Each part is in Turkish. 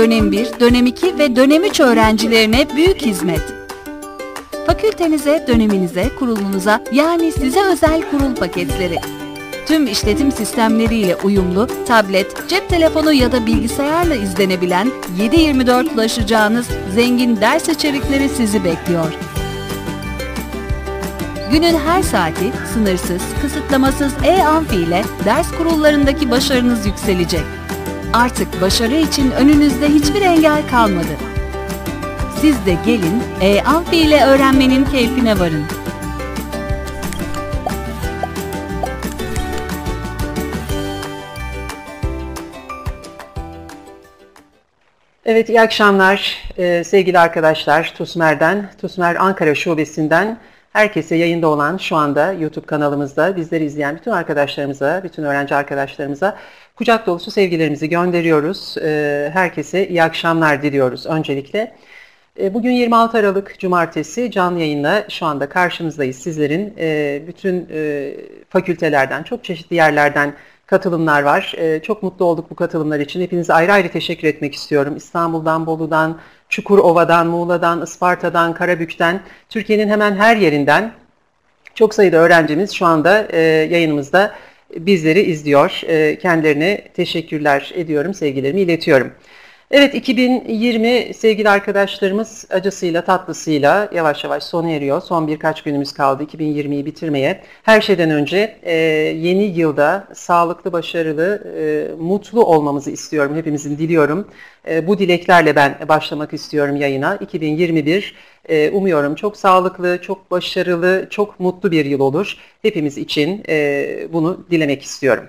dönem 1, dönem 2 ve dönem 3 öğrencilerine büyük hizmet. Fakültenize, döneminize, kurulunuza yani size özel kurul paketleri. Tüm işletim sistemleriyle uyumlu, tablet, cep telefonu ya da bilgisayarla izlenebilen 7-24 ulaşacağınız zengin ders içerikleri sizi bekliyor. Günün her saati sınırsız, kısıtlamasız e-amfi ile ders kurullarındaki başarınız yükselecek. Artık başarı için önünüzde hiçbir engel kalmadı. Siz de gelin e-amfi ile öğrenmenin keyfine varın. Evet, iyi akşamlar Ee, sevgili arkadaşlar. TUSMER'den, TUSMER Ankara Şubesi'nden herkese yayında olan şu anda YouTube kanalımızda bizleri izleyen bütün arkadaşlarımıza, bütün öğrenci arkadaşlarımıza kucak dolusu sevgilerimizi gönderiyoruz. Ee, herkese iyi akşamlar diliyoruz öncelikle. Ee, Bugün 26 Aralık Cumartesi canlı yayınla şu anda karşınızdayız. Sizlerin e, bütün e, fakültelerden, çok çeşitli yerlerden katılımlar var. Ee, Çok mutlu olduk bu katılımlar için. Hepinize ayrı ayrı teşekkür etmek istiyorum. İstanbul'dan, Bolu'dan, Çukurova'dan, Muğla'dan, Isparta'dan, Karabük'ten, Türkiye'nin hemen her yerinden çok sayıda öğrencimiz şu anda e, yayınımızda bizleri izliyor. E, kendilerine teşekkürler ediyorum, sevgilerimi iletiyorum. Evet 2020 sevgili arkadaşlarımız acısıyla tatlısıyla yavaş yavaş sona eriyor. Son birkaç günümüz kaldı 2020'yi bitirmeye. Her şeyden önce e, yeni yılda sağlıklı, başarılı, e, mutlu olmamızı istiyorum. Hepimizin diliyorum. E, bu dileklerle ben başlamak istiyorum yayına. 2021 e, umuyorum çok sağlıklı, çok başarılı, çok mutlu bir yıl olur. Hepimiz için e, bunu dilemek istiyorum.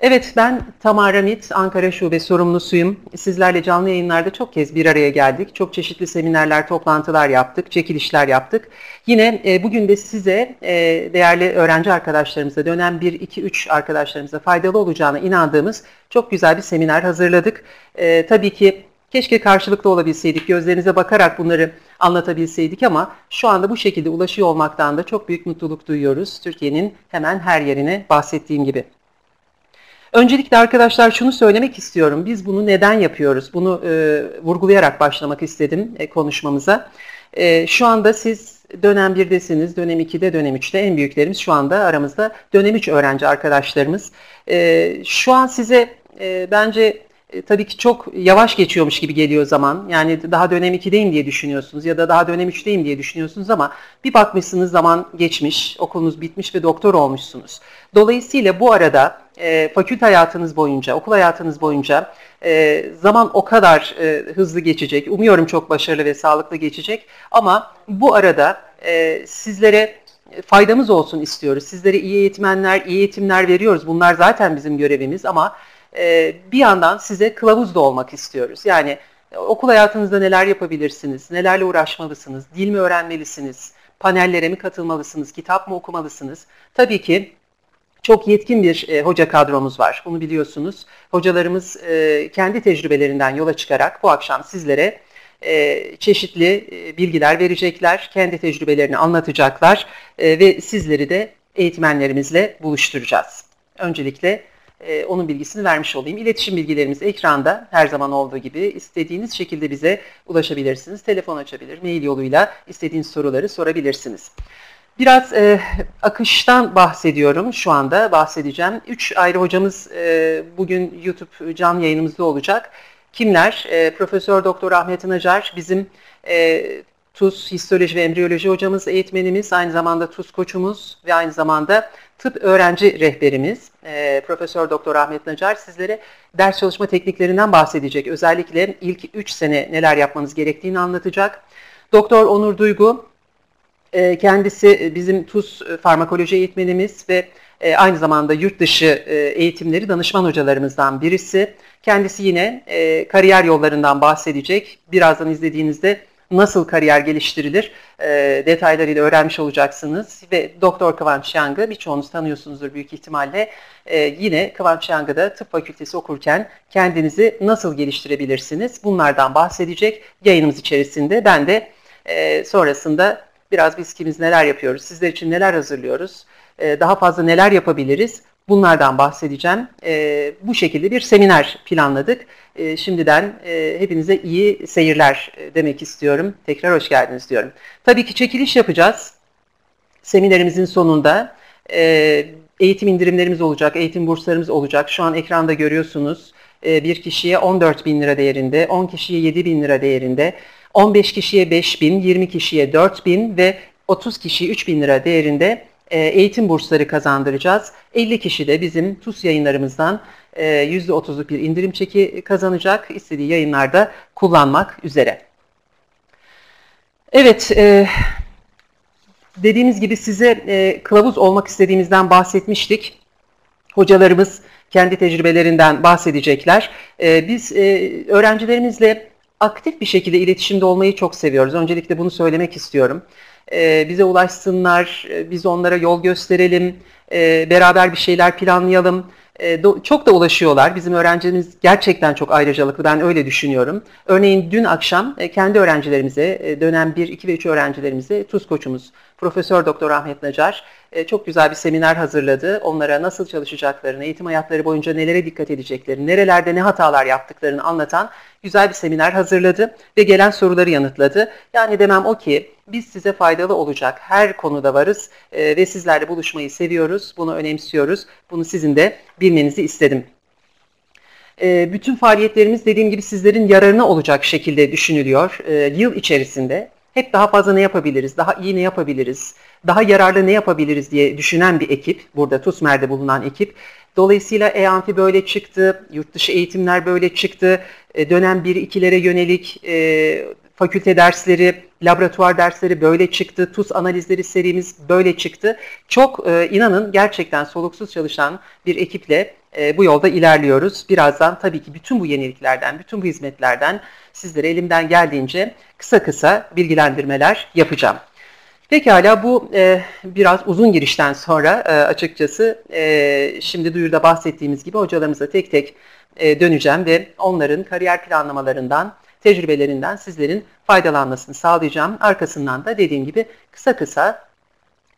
Evet ben Tamara Mit, Ankara Şube sorumlusuyum. Sizlerle canlı yayınlarda çok kez bir araya geldik. Çok çeşitli seminerler, toplantılar yaptık, çekilişler yaptık. Yine e, bugün de size e, değerli öğrenci arkadaşlarımıza, dönem 1, 2, 3 arkadaşlarımıza faydalı olacağına inandığımız çok güzel bir seminer hazırladık. E, tabii ki keşke karşılıklı olabilseydik, gözlerinize bakarak bunları anlatabilseydik ama şu anda bu şekilde ulaşıyor olmaktan da çok büyük mutluluk duyuyoruz. Türkiye'nin hemen her yerine bahsettiğim gibi. Öncelikle arkadaşlar şunu söylemek istiyorum. Biz bunu neden yapıyoruz? Bunu e, vurgulayarak başlamak istedim e, konuşmamıza. E, şu anda siz dönem 1'desiniz, dönem 2'de, dönem 3'te en büyüklerimiz şu anda aramızda dönem 3 öğrenci arkadaşlarımız. E, şu an size e, bence e, tabii ki çok yavaş geçiyormuş gibi geliyor zaman. Yani daha dönem 2'deyim diye düşünüyorsunuz ya da daha dönem 3'teyim diye düşünüyorsunuz ama bir bakmışsınız zaman geçmiş, okulunuz bitmiş ve doktor olmuşsunuz. Dolayısıyla bu arada e, fakülte hayatınız boyunca, okul hayatınız boyunca e, zaman o kadar e, hızlı geçecek. Umuyorum çok başarılı ve sağlıklı geçecek ama bu arada e, sizlere faydamız olsun istiyoruz. Sizlere iyi eğitmenler, iyi eğitimler veriyoruz. Bunlar zaten bizim görevimiz ama e, bir yandan size kılavuz da olmak istiyoruz. Yani e, okul hayatınızda neler yapabilirsiniz, nelerle uğraşmalısınız, dil mi öğrenmelisiniz, panellere mi katılmalısınız, kitap mı okumalısınız? Tabii ki çok yetkin bir e, hoca kadromuz var. Bunu biliyorsunuz. Hocalarımız e, kendi tecrübelerinden yola çıkarak bu akşam sizlere e, çeşitli e, bilgiler verecekler. Kendi tecrübelerini anlatacaklar e, ve sizleri de eğitmenlerimizle buluşturacağız. Öncelikle e, onun bilgisini vermiş olayım. İletişim bilgilerimiz ekranda her zaman olduğu gibi istediğiniz şekilde bize ulaşabilirsiniz. Telefon açabilir, mail yoluyla istediğiniz soruları sorabilirsiniz. Biraz e, akıştan bahsediyorum şu anda bahsedeceğim. Üç ayrı hocamız e, bugün YouTube canlı yayınımızda olacak. Kimler? E, Profesör Doktor Ahmet Nacar bizim e, TUS Histoloji ve Embriyoloji hocamız, eğitmenimiz, aynı zamanda TUS koçumuz ve aynı zamanda tıp öğrenci rehberimiz. E, Profesör Doktor Ahmet Nacar sizlere ders çalışma tekniklerinden bahsedecek. Özellikle ilk 3 sene neler yapmanız gerektiğini anlatacak. Doktor Onur Duygu e, kendisi bizim TUS farmakoloji eğitmenimiz ve e, aynı zamanda yurt dışı e, eğitimleri danışman hocalarımızdan birisi. Kendisi yine e, kariyer yollarından bahsedecek. Birazdan izlediğinizde nasıl kariyer geliştirilir e, detaylarıyla öğrenmiş olacaksınız. Ve Doktor Kıvanç Yang'ı birçoğunuz tanıyorsunuzdur büyük ihtimalle. E, yine Kıvanç Yang'da tıp fakültesi okurken kendinizi nasıl geliştirebilirsiniz? Bunlardan bahsedecek yayınımız içerisinde. Ben de e, sonrasında biraz biz kimiz neler yapıyoruz, sizler için neler hazırlıyoruz, e, daha fazla neler yapabiliriz bunlardan bahsedeceğim. E, bu şekilde bir seminer planladık. E, şimdiden hepinize iyi seyirler demek istiyorum. Tekrar hoş geldiniz diyorum. Tabii ki çekiliş yapacağız. Seminerimizin sonunda eğitim indirimlerimiz olacak, eğitim burslarımız olacak. Şu an ekranda görüyorsunuz. E, bir kişiye 14 bin lira değerinde, 10 kişiye 7 bin lira değerinde, 15 kişiye 5 bin, 20 kişiye 4 bin ve 30 kişiye 3 bin lira değerinde e, eğitim bursları kazandıracağız. 50 kişi de bizim TUS yayınlarımızdan %30'luk e, bir indirim çeki kazanacak. istediği yayınlarda kullanmak üzere. Evet, dediğimiz gibi size kılavuz olmak istediğimizden bahsetmiştik. Hocalarımız kendi tecrübelerinden bahsedecekler. Biz öğrencilerimizle aktif bir şekilde iletişimde olmayı çok seviyoruz. Öncelikle bunu söylemek istiyorum e, bize ulaşsınlar, e, biz onlara yol gösterelim, e, beraber bir şeyler planlayalım. E, çok da ulaşıyorlar. Bizim öğrencilerimiz gerçekten çok ayrıcalıklı. Ben öyle düşünüyorum. Örneğin dün akşam e, kendi öğrencilerimize, e, dönem 1, 2 ve 3 öğrencilerimize TUS koçumuz Profesör Doktor Ahmet Nacar e, çok güzel bir seminer hazırladı. Onlara nasıl çalışacaklarını, eğitim hayatları boyunca nelere dikkat edeceklerini, nerelerde ne hatalar yaptıklarını anlatan güzel bir seminer hazırladı ve gelen soruları yanıtladı. Yani demem o ki biz size faydalı olacak her konuda varız e, ve sizlerle buluşmayı seviyoruz, bunu önemsiyoruz. Bunu sizin de bilmenizi istedim. E, bütün faaliyetlerimiz dediğim gibi sizlerin yararına olacak şekilde düşünülüyor. Yıl içerisinde hep daha fazla ne yapabiliriz, daha iyi ne yapabiliriz, daha yararlı ne yapabiliriz diye düşünen bir ekip, burada TUSMER'de bulunan ekip. Dolayısıyla EANFI böyle çıktı, yurt dışı eğitimler böyle çıktı, e, dönem 1-2'lere yönelik e, fakülte dersleri, laboratuvar dersleri böyle çıktı, TUS analizleri serimiz böyle çıktı. Çok e, inanın gerçekten soluksuz çalışan bir ekiple e, bu yolda ilerliyoruz. Birazdan tabii ki bütün bu yeniliklerden, bütün bu hizmetlerden sizlere elimden geldiğince kısa kısa bilgilendirmeler yapacağım. Pekala bu e, biraz uzun girişten sonra e, açıkçası e, şimdi duyuruda bahsettiğimiz gibi hocalarımıza tek tek e, döneceğim ve onların kariyer planlamalarından, tecrübelerinden sizlerin faydalanmasını sağlayacağım. Arkasından da dediğim gibi kısa kısa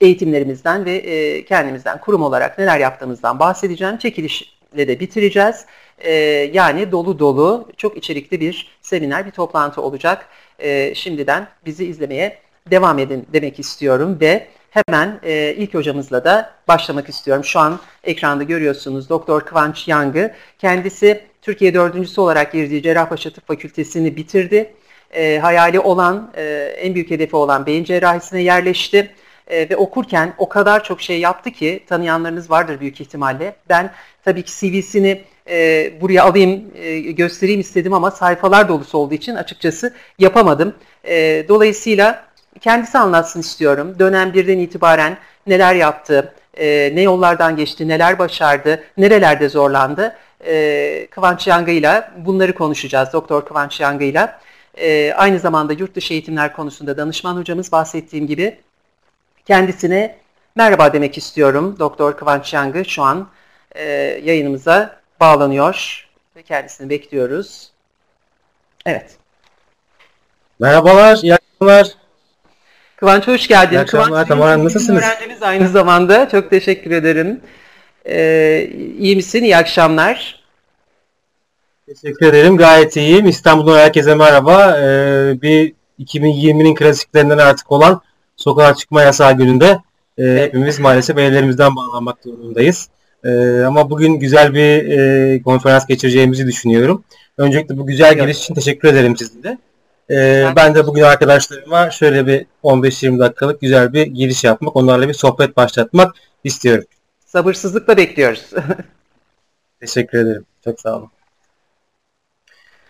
eğitimlerimizden ve e, kendimizden kurum olarak neler yaptığımızdan bahsedeceğim. Çekilişle de bitireceğiz. E, yani dolu dolu, çok içerikli bir seminer, bir toplantı olacak. E, şimdiden bizi izlemeye devam edin demek istiyorum ve hemen e, ilk hocamızla da başlamak istiyorum. Şu an ekranda görüyorsunuz Doktor Kıvanç Yang'ı. Kendisi Türkiye dördüncüsü olarak girdiği Cerrahpaşa Tıp Fakültesini bitirdi. E, hayali olan, e, en büyük hedefi olan beyin cerrahisine yerleşti. E, ve okurken o kadar çok şey yaptı ki tanıyanlarınız vardır büyük ihtimalle. Ben tabii ki CV'sini e, buraya alayım, e, göstereyim istedim ama sayfalar dolusu olduğu için açıkçası yapamadım. E, dolayısıyla kendisi anlatsın istiyorum. Dönem birden itibaren neler yaptı, e, ne yollardan geçti, neler başardı, nerelerde zorlandı. E, Kıvanç Yangı'yla bunları konuşacağız. Doktor Kıvanç Yangı'yla. E, aynı zamanda yurt dışı eğitimler konusunda danışman hocamız bahsettiğim gibi kendisine merhaba demek istiyorum. Doktor Kıvanç Yangı şu an e, yayınımıza bağlanıyor ve kendisini bekliyoruz. Evet. Merhabalar, iyi akşamlar. Kıvanç hoş geldin. İyi akşamlar, Kıvanç Tamam, nasılsınız? öğrencimiz aynı zamanda. Çok teşekkür ederim. Ee, iyi misin? İyi akşamlar. Teşekkür ederim. Gayet iyiyim. İstanbul'dan herkese merhaba. Ee, bir 2020'nin klasiklerinden artık olan sokağa çıkma yasağı gününde e, hepimiz maalesef evlerimizden bağlanmak durumundayız. E, ama bugün güzel bir e, konferans geçireceğimizi düşünüyorum. Öncelikle bu güzel giriş için teşekkür ederim size de. E, ben de bugün arkadaşlarıma şöyle bir 15-20 dakikalık güzel bir giriş yapmak, onlarla bir sohbet başlatmak istiyorum. Sabırsızlıkla bekliyoruz. Teşekkür ederim. Çok sağ olun.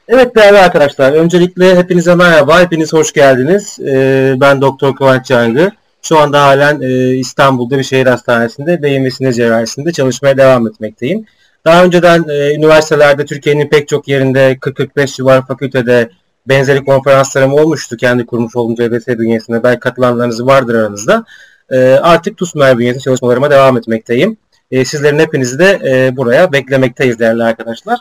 Evet değerli arkadaşlar, öncelikle hepinize merhaba, hepiniz hoş geldiniz. Ee, ben Doktor Kıvanç Cangı. Şu anda halen e, İstanbul'da bir şehir hastanesinde beyin ve sinir cerrahisinde çalışmaya devam etmekteyim. Daha önceden e, üniversitelerde Türkiye'nin pek çok yerinde 40-45 civar fakültede benzeri konferanslarım olmuştu kendi kurmuş olduğum CBS bünyesinde. Belki katılanlarınız vardır aranızda. E, artık TUSMER bünyesinde çalışmalarıma devam etmekteyim. E, sizlerin hepinizi de e, buraya beklemekteyiz değerli arkadaşlar.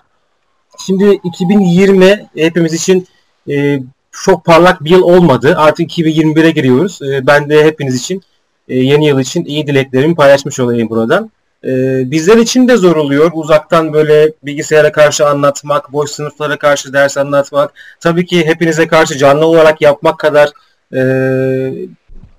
Şimdi 2020 hepimiz için e, çok parlak bir yıl olmadı. Artık 2021'e giriyoruz. E, ben de hepiniz için e, yeni yıl için iyi dileklerimi paylaşmış olayım buradan. E, bizler için de zor oluyor. Uzaktan böyle bilgisayara karşı anlatmak, boş sınıflara karşı ders anlatmak. Tabii ki hepinize karşı canlı olarak yapmak kadar e,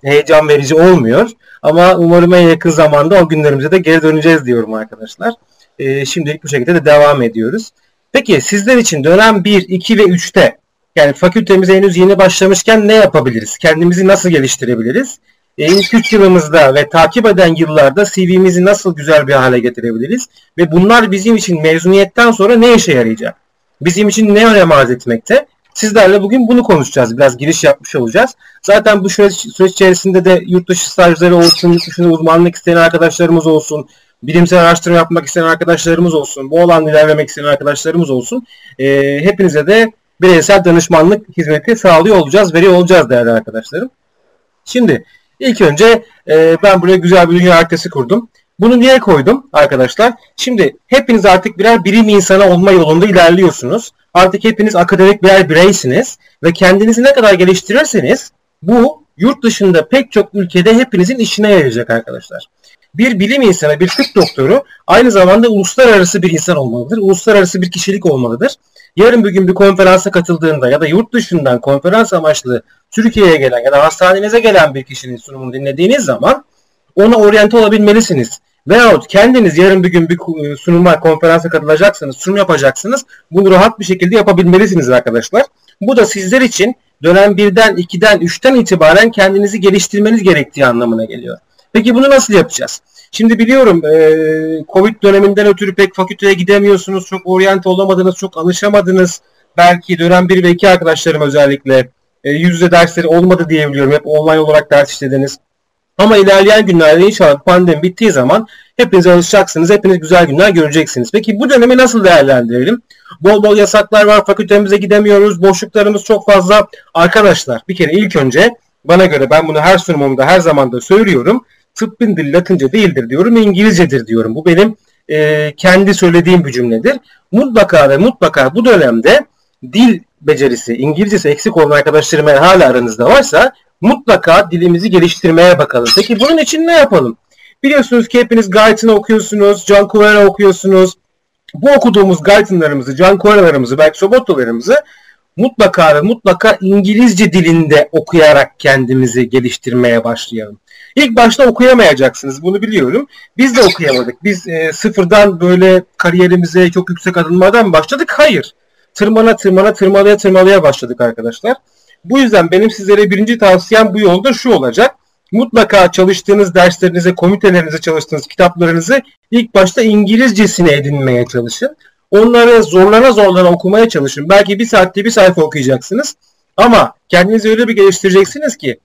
heyecan verici olmuyor. Ama umarım en yakın zamanda o günlerimize de geri döneceğiz diyorum arkadaşlar. E, şimdilik bu şekilde de devam ediyoruz. Peki sizler için dönem 1, 2 ve 3'te yani fakültemize henüz yeni başlamışken ne yapabiliriz? Kendimizi nasıl geliştirebiliriz? E, ilk 3 yılımızda ve takip eden yıllarda CV'mizi nasıl güzel bir hale getirebiliriz? Ve bunlar bizim için mezuniyetten sonra ne işe yarayacak? Bizim için ne önem arz etmekte? Sizlerle bugün bunu konuşacağız. Biraz giriş yapmış olacağız. Zaten bu süreç, süreç içerisinde de yurt dışı stajları olsun, yurt dışında uzmanlık isteyen arkadaşlarımız olsun, bilimsel araştırma yapmak isteyen arkadaşlarımız olsun, bu alanda ilerlemek isteyen arkadaşlarımız olsun. E, hepinize de bireysel danışmanlık hizmeti sağlıyor olacağız, veriyor olacağız değerli arkadaşlarım. Şimdi ilk önce e, ben buraya güzel bir dünya haritası kurdum. Bunu niye koydum arkadaşlar? Şimdi hepiniz artık birer bilim insanı olma yolunda ilerliyorsunuz. Artık hepiniz akademik birer bireysiniz ve kendinizi ne kadar geliştirirseniz bu yurt dışında pek çok ülkede hepinizin işine yarayacak arkadaşlar bir bilim insanı, bir tıp doktoru aynı zamanda uluslararası bir insan olmalıdır. Uluslararası bir kişilik olmalıdır. Yarın bir gün bir konferansa katıldığında ya da yurt dışından konferans amaçlı Türkiye'ye gelen ya da hastanenize gelen bir kişinin sunumunu dinlediğiniz zaman ona oryante olabilmelisiniz. Veyahut kendiniz yarın bir gün bir e, sunuma, konferansa katılacaksınız, sunum yapacaksınız. Bunu rahat bir şekilde yapabilmelisiniz arkadaşlar. Bu da sizler için dönem 1'den, 2'den, 3'ten itibaren kendinizi geliştirmeniz gerektiği anlamına geliyor. Peki bunu nasıl yapacağız? Şimdi biliyorum e, Covid döneminden ötürü pek fakülteye gidemiyorsunuz. Çok oryante olamadınız, çok alışamadınız. Belki dönem 1 ve 2 arkadaşlarım özellikle e, yüz yüze dersleri olmadı diye biliyorum. Hep online olarak ders işlediniz. Ama ilerleyen günlerde inşallah pandemi bittiği zaman hepiniz alışacaksınız. Hepiniz güzel günler göreceksiniz. Peki bu dönemi nasıl değerlendirelim? Bol bol yasaklar var. Fakültemize gidemiyoruz. Boşluklarımız çok fazla. Arkadaşlar bir kere ilk önce bana göre ben bunu her sunumumda her zaman da söylüyorum tıbbın dili Latince değildir diyorum, İngilizcedir diyorum. Bu benim e, kendi söylediğim bir cümledir. Mutlaka ve mutlaka bu dönemde dil becerisi, İngilizcesi eksik olan arkadaşlarım eğer hala aranızda varsa mutlaka dilimizi geliştirmeye bakalım. Peki bunun için ne yapalım? Biliyorsunuz ki hepiniz Guyton'u okuyorsunuz, John Covera okuyorsunuz. Bu okuduğumuz Guyton'larımızı, John Covera'larımızı, belki Sobotto'larımızı mutlaka ve mutlaka İngilizce dilinde okuyarak kendimizi geliştirmeye başlayalım. İlk başta okuyamayacaksınız bunu biliyorum. Biz de okuyamadık. Biz e, sıfırdan böyle kariyerimize çok yüksek adımlardan başladık? Hayır. Tırmana tırmana tırmalaya tırmalaya başladık arkadaşlar. Bu yüzden benim sizlere birinci tavsiyem bu yolda şu olacak. Mutlaka çalıştığınız derslerinize, komitelerinize çalıştığınız kitaplarınızı ilk başta İngilizcesine edinmeye çalışın. Onları zorlana zorlana okumaya çalışın. Belki bir saatte bir sayfa okuyacaksınız. Ama kendinizi öyle bir geliştireceksiniz ki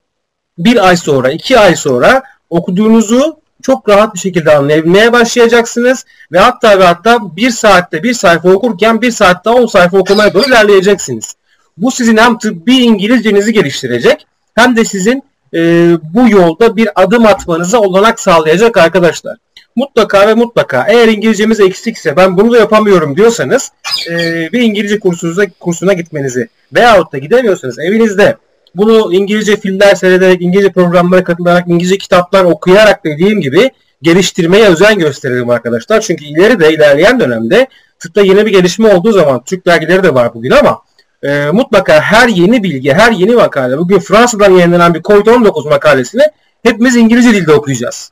bir ay sonra, iki ay sonra okuduğunuzu çok rahat bir şekilde anlayabilmeye başlayacaksınız. Ve hatta ve hatta bir saatte bir sayfa okurken bir saatte on sayfa okumaya doğru ilerleyeceksiniz. Bu sizin hem tıbbi İngilizcenizi geliştirecek hem de sizin e, bu yolda bir adım atmanıza olanak sağlayacak arkadaşlar. Mutlaka ve mutlaka eğer İngilizcemiz eksikse ben bunu da yapamıyorum diyorsanız e, bir İngilizce kursunuza, kursuna gitmenizi veyahut da gidemiyorsanız evinizde bunu İngilizce filmler seyrederek, İngilizce programlara katılarak, İngilizce kitaplar okuyarak dediğim gibi geliştirmeye özen gösterelim arkadaşlar. Çünkü ileride ilerleyen dönemde tıpta yeni bir gelişme olduğu zaman Türk dergileri de var bugün ama e, mutlaka her yeni bilgi, her yeni makale, bugün Fransa'dan yayınlanan bir COVID-19 makalesini hepimiz İngilizce dilde okuyacağız.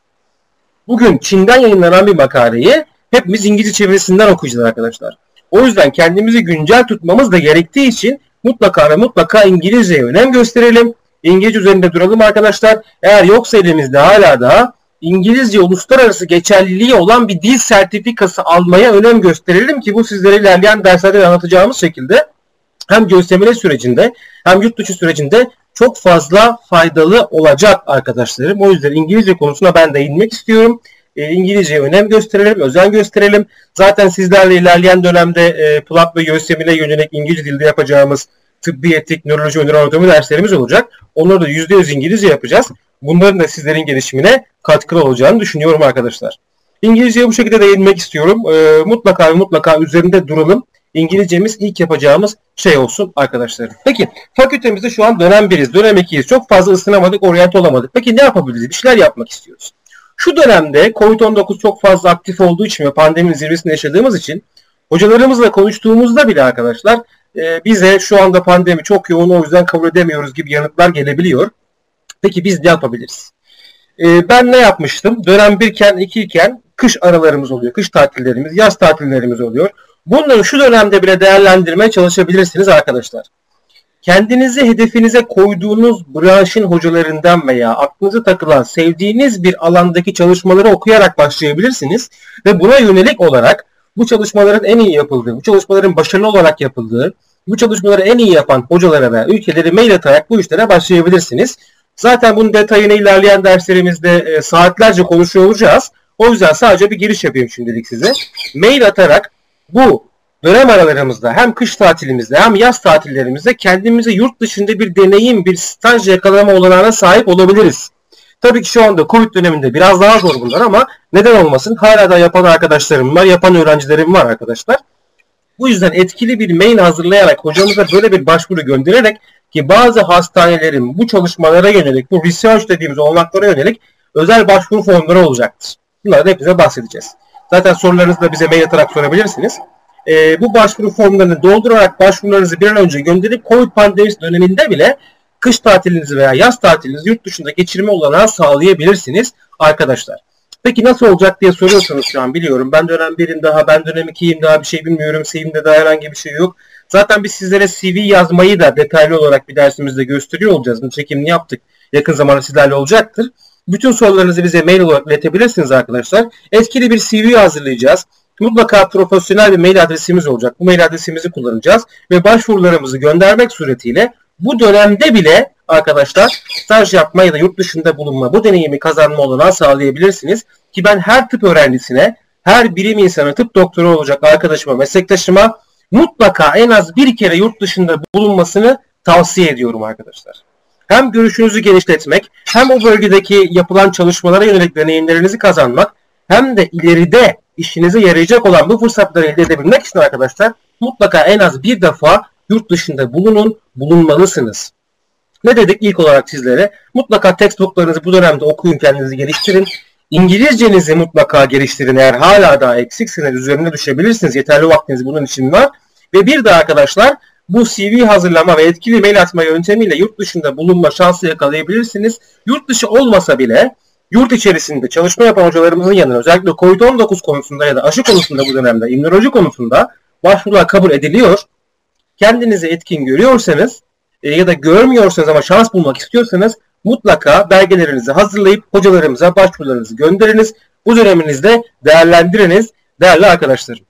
Bugün Çin'den yayınlanan bir makaleyi hepimiz İngilizce çevirisinden okuyacağız arkadaşlar. O yüzden kendimizi güncel tutmamız da gerektiği için mutlaka ve mutlaka İngilizceye önem gösterelim. İngilizce üzerinde duralım arkadaşlar. Eğer yoksa elimizde hala daha İngilizce uluslararası geçerliliği olan bir dil sertifikası almaya önem gösterelim ki bu sizlere ilerleyen derslerde anlatacağımız şekilde hem göstermeli sürecinde hem yurt dışı sürecinde çok fazla faydalı olacak arkadaşlarım. O yüzden İngilizce konusuna ben değinmek istiyorum. E, İngilizceye önem gösterelim, özen gösterelim. Zaten sizlerle ilerleyen dönemde e, plak ve göğüslemine yönelik İngilizce dilde yapacağımız tıbbi etik, nöroloji ve derslerimiz olacak. Onları da %100 İngilizce yapacağız. Bunların da sizlerin gelişimine katkılı olacağını düşünüyorum arkadaşlar. İngilizceye bu şekilde değinmek istiyorum. E, mutlaka ve mutlaka üzerinde duralım. İngilizcemiz ilk yapacağımız şey olsun arkadaşlarım. Peki fakültemizde şu an dönem 1'iz, dönem 2'yiz. Çok fazla ısınamadık, oryant olamadık. Peki ne yapabiliriz? Bir şeyler yapmak istiyoruz. Şu dönemde COVID-19 çok fazla aktif olduğu için ve pandeminin zirvesinde yaşadığımız için hocalarımızla konuştuğumuzda bile arkadaşlar e, bize şu anda pandemi çok yoğun o yüzden kabul edemiyoruz gibi yanıtlar gelebiliyor. Peki biz ne yapabiliriz? E, ben ne yapmıştım? Dönem 1 iken 2 iken kış aralarımız oluyor. Kış tatillerimiz, yaz tatillerimiz oluyor. Bunları şu dönemde bile değerlendirmeye çalışabilirsiniz arkadaşlar. Kendinizi hedefinize koyduğunuz branşın hocalarından veya aklınıza takılan sevdiğiniz bir alandaki çalışmaları okuyarak başlayabilirsiniz. Ve buna yönelik olarak bu çalışmaların en iyi yapıldığı, bu çalışmaların başarılı olarak yapıldığı, bu çalışmaları en iyi yapan hocalara ve ülkeleri mail atarak bu işlere başlayabilirsiniz. Zaten bunun detayını ilerleyen derslerimizde e, saatlerce konuşuyor olacağız. O yüzden sadece bir giriş yapayım şimdilik size. Mail atarak bu dönem aralarımızda hem kış tatilimizde hem yaz tatillerimizde kendimize yurt dışında bir deneyim, bir staj yakalama olanağına sahip olabiliriz. Tabii ki şu anda Covid döneminde biraz daha zor bunlar ama neden olmasın? Hala da yapan arkadaşlarım var, yapan öğrencilerim var arkadaşlar. Bu yüzden etkili bir mail hazırlayarak hocamıza böyle bir başvuru göndererek ki bazı hastanelerin bu çalışmalara yönelik, bu research dediğimiz olanaklara yönelik özel başvuru formları olacaktır. Bunları da hepinize bahsedeceğiz. Zaten sorularınızı da bize mail atarak sorabilirsiniz. E, bu başvuru formlarını doldurarak başvurularınızı bir an önce gönderip COVID pandemisi döneminde bile kış tatilinizi veya yaz tatilinizi yurt dışında geçirme olanağı sağlayabilirsiniz arkadaşlar. Peki nasıl olacak diye soruyorsunuz şu an biliyorum. Ben dönem birim daha, ben dönem ikiyim daha bir şey bilmiyorum. CV'mde daha herhangi bir şey yok. Zaten biz sizlere CV yazmayı da detaylı olarak bir dersimizde gösteriyor olacağız. Bunun çekimini yaptık. Yakın zamanda sizlerle olacaktır. Bütün sorularınızı bize mail olarak iletebilirsiniz arkadaşlar. Etkili bir CV hazırlayacağız. Mutlaka profesyonel bir mail adresimiz olacak. Bu mail adresimizi kullanacağız ve başvurularımızı göndermek suretiyle bu dönemde bile arkadaşlar staj yapma ya da yurt dışında bulunma bu deneyimi kazanma olanağı sağlayabilirsiniz. Ki ben her tıp öğrencisine, her bilim insanı, tıp doktoru olacak arkadaşıma, meslektaşıma mutlaka en az bir kere yurt dışında bulunmasını tavsiye ediyorum arkadaşlar. Hem görüşünüzü genişletmek, hem o bölgedeki yapılan çalışmalara yönelik deneyimlerinizi kazanmak, hem de ileride işinize yarayacak olan bu fırsatları elde edebilmek için arkadaşlar mutlaka en az bir defa yurt dışında bulunun, bulunmalısınız. Ne dedik ilk olarak sizlere? Mutlaka textbooklarınızı bu dönemde okuyun, kendinizi geliştirin. İngilizcenizi mutlaka geliştirin. Eğer hala daha eksiksiniz, üzerine düşebilirsiniz. Yeterli vaktiniz bunun için var. Ve bir de arkadaşlar bu CV hazırlama ve etkili mail atma yöntemiyle yurt dışında bulunma şansı yakalayabilirsiniz. Yurt dışı olmasa bile yurt içerisinde çalışma yapan hocalarımızın yanına özellikle COVID-19 konusunda ya da aşı konusunda bu dönemde immünoloji konusunda başvurular kabul ediliyor. Kendinizi etkin görüyorsanız e, ya da görmüyorsanız ama şans bulmak istiyorsanız mutlaka belgelerinizi hazırlayıp hocalarımıza başvurularınızı gönderiniz. Bu döneminizde değerlendiriniz değerli arkadaşlarım.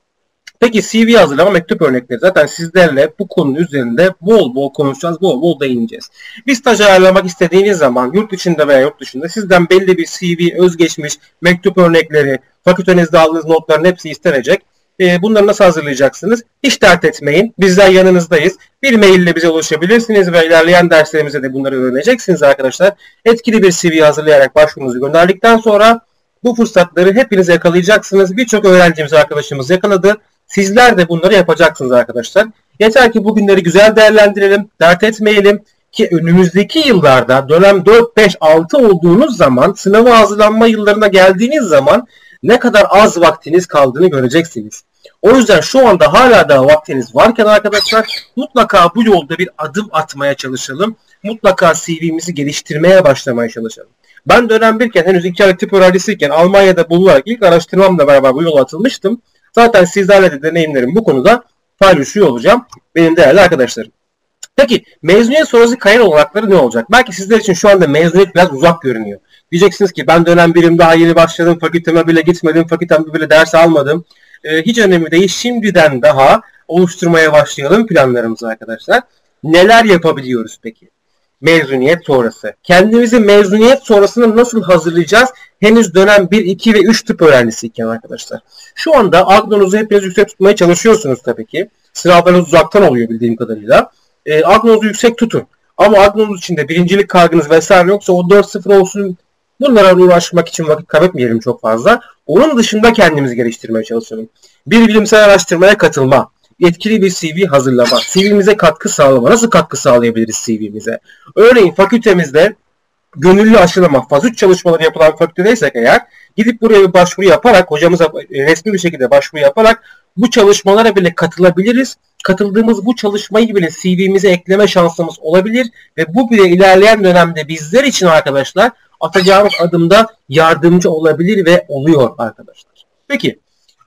Peki CV hazırlama mektup örnekleri. Zaten sizlerle bu konunun üzerinde bol bol konuşacağız, bol bol değineceğiz. Bir staj ayarlamak istediğiniz zaman yurt içinde veya yurt dışında sizden belli bir CV, özgeçmiş, mektup örnekleri, fakültenizde aldığınız notların hepsi istenecek. E, bunları nasıl hazırlayacaksınız? Hiç dert etmeyin. Bizler yanınızdayız. Bir mail ile bize ulaşabilirsiniz ve ilerleyen derslerimizde de bunları öğreneceksiniz arkadaşlar. Etkili bir CV hazırlayarak başvurunuzu gönderdikten sonra bu fırsatları hepiniz yakalayacaksınız. Birçok öğrencimiz, arkadaşımız yakaladı. Sizler de bunları yapacaksınız arkadaşlar. Yeter ki bugünleri güzel değerlendirelim, dert etmeyelim. ki önümüzdeki yıllarda dönem 4, 5, 6 olduğunuz zaman sınava hazırlanma yıllarına geldiğiniz zaman ne kadar az vaktiniz kaldığını göreceksiniz. O yüzden şu anda hala da vaktiniz varken arkadaşlar mutlaka bu yolda bir adım atmaya çalışalım. Mutlaka CV'mizi geliştirmeye başlamaya çalışalım. Ben dönem birken henüz iki aylık tıp öğrencisiyken Almanya'da bulunarak ilk araştırmamla beraber bu yola atılmıştım. Zaten sizlerle de deneyimlerim bu konuda paylaşıyor olacağım benim değerli arkadaşlarım. Peki mezuniyet sonrası kariyer olanakları ne olacak? Belki sizler için şu anda mezuniyet biraz uzak görünüyor. Diyeceksiniz ki ben dönem birim daha yeni başladım, fakülteme bile gitmedim, fakültemde bile ders almadım. Ee, hiç önemli değil. Şimdiden daha oluşturmaya başlayalım planlarımızı arkadaşlar. Neler yapabiliyoruz peki? Mezuniyet sonrası. Kendimizi mezuniyet sonrasında nasıl hazırlayacağız? Henüz dönem 1, 2 ve 3 tıp öğrencisiyken arkadaşlar. Şu anda agnonuzu hepiniz yüksek tutmaya çalışıyorsunuz tabii ki. Sınavlarınız uzaktan oluyor bildiğim kadarıyla. E, agnonuzu yüksek tutun. Ama agnonuz içinde birincilik kaygınız vesaire yoksa o 4-0 olsun bunlara uğraşmak için vakit kaybetmeyelim çok fazla. Onun dışında kendimizi geliştirmeye çalışalım. Bir bilimsel araştırmaya katılma, etkili bir CV hazırlama, CV'mize katkı sağlama. Nasıl katkı sağlayabiliriz CV'mize? Örneğin fakültemizde gönüllü aşılama, faz 3 çalışmaları yapılan fakültedeysek eğer gidip buraya bir başvuru yaparak, hocamıza resmi bir şekilde başvuru yaparak bu çalışmalara bile katılabiliriz. Katıldığımız bu çalışmayı bile CV'mize ekleme şansımız olabilir ve bu bile ilerleyen dönemde bizler için arkadaşlar atacağımız adımda yardımcı olabilir ve oluyor arkadaşlar. Peki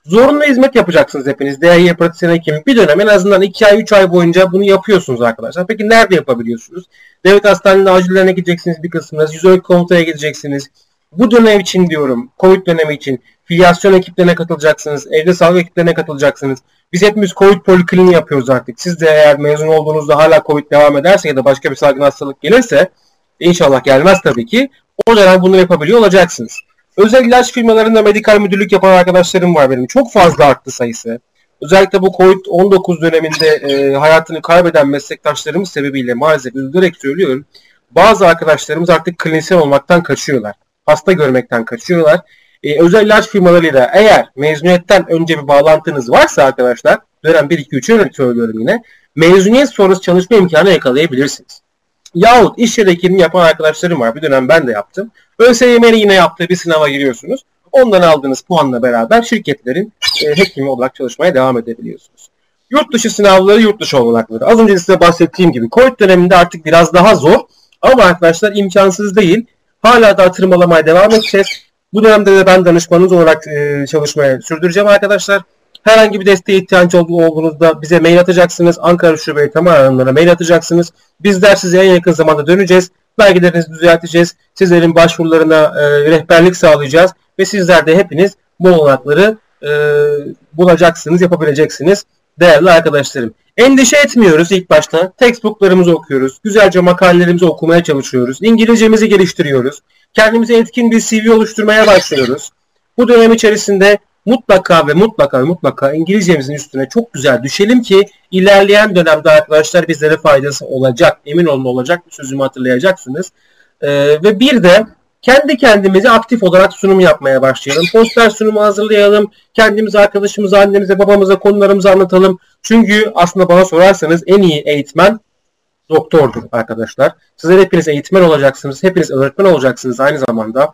zorunlu hizmet yapacaksınız hepiniz. DHY pratisyen hekim bir dönem en azından 2 ay 3 ay boyunca bunu yapıyorsunuz arkadaşlar. Peki nerede yapabiliyorsunuz? Devlet hastanelerinde acillerine gideceksiniz bir kısmınız. Yüzörük komutaya gideceksiniz. Bu dönem için diyorum, Covid dönemi için filyasyon ekiplerine katılacaksınız, evde sağlık ekiplerine katılacaksınız. Biz hepimiz Covid polikliniği yapıyoruz artık. Siz de eğer mezun olduğunuzda hala Covid devam ederse ya da başka bir salgın hastalık gelirse inşallah gelmez tabii ki. O dönem bunu yapabiliyor olacaksınız. Özel ilaç firmalarında medikal müdürlük yapan arkadaşlarım var benim. Çok fazla arttı sayısı. Özellikle bu Covid-19 döneminde e, hayatını kaybeden meslektaşlarımız sebebiyle maalesef üzülerek söylüyorum. Bazı arkadaşlarımız artık klinisyen olmaktan kaçıyorlar. Hasta görmekten kaçıyorlar. E, özel ilaç firmalarıyla eğer mezuniyetten önce bir bağlantınız varsa arkadaşlar dönem 1-2-3'ü söylüyorum yine. Mezuniyet sonrası çalışma imkanı yakalayabilirsiniz. Yahut iş yeri yapan arkadaşlarım var. Bir dönem ben de yaptım. ÖSYM'nin yine yaptığı bir sınava giriyorsunuz. Ondan aldığınız puanla beraber şirketlerin e, hekimi olarak çalışmaya devam edebiliyorsunuz. Yurt dışı sınavları, yurt dışı olanakları. Az önce size bahsettiğim gibi Covid döneminde artık biraz daha zor. Ama arkadaşlar imkansız değil. Hala da tırmalamaya devam edeceğiz. Bu dönemde de ben danışmanınız olarak e, çalışmaya sürdüreceğim arkadaşlar. Herhangi bir desteğe ihtiyaç olduğunuzda bize mail atacaksınız. Ankara Şube Hanımlara mail atacaksınız. Bizler size en yakın zamanda döneceğiz. Belgelerinizi düzelteceğiz. Sizlerin başvurularına e, rehberlik sağlayacağız. Ve sizler de hepiniz bu olanakları e, bulacaksınız, yapabileceksiniz. Değerli arkadaşlarım. Endişe etmiyoruz ilk başta. Textbooklarımızı okuyoruz. Güzelce makalelerimizi okumaya çalışıyoruz. İngilizcemizi geliştiriyoruz. Kendimize etkin bir CV oluşturmaya başlıyoruz. Bu dönem içerisinde mutlaka ve mutlaka ve mutlaka İngilizcemizin üstüne çok güzel düşelim ki ilerleyen dönemde arkadaşlar bizlere faydası olacak. Emin olun olacak. Sözümü hatırlayacaksınız. Ee, ve bir de kendi kendimize aktif olarak sunum yapmaya başlayalım. Poster sunumu hazırlayalım. Kendimiz arkadaşımıza, annemize, babamıza konularımızı anlatalım. Çünkü aslında bana sorarsanız en iyi eğitmen doktordur arkadaşlar. Sizler hepiniz eğitmen olacaksınız. Hepiniz öğretmen olacaksınız aynı zamanda.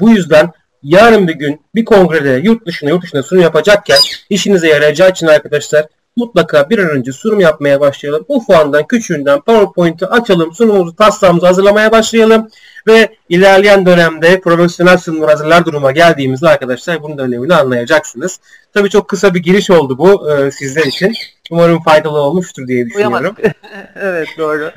Bu yüzden yarın bir gün bir kongrede yurt dışına yurt dışına sunum yapacakken işinize yarayacağı için arkadaşlar mutlaka bir an önce sunum yapmaya başlayalım. Ufandan, küçüğünden PowerPoint'i açalım, sunumumuzu, taslağımızı hazırlamaya başlayalım ve ilerleyen dönemde profesyonel sunumlar hazırlar duruma geldiğimizde arkadaşlar bunun da önemini anlayacaksınız. Tabii çok kısa bir giriş oldu bu e, sizler için. Umarım faydalı olmuştur diye düşünüyorum. evet doğru.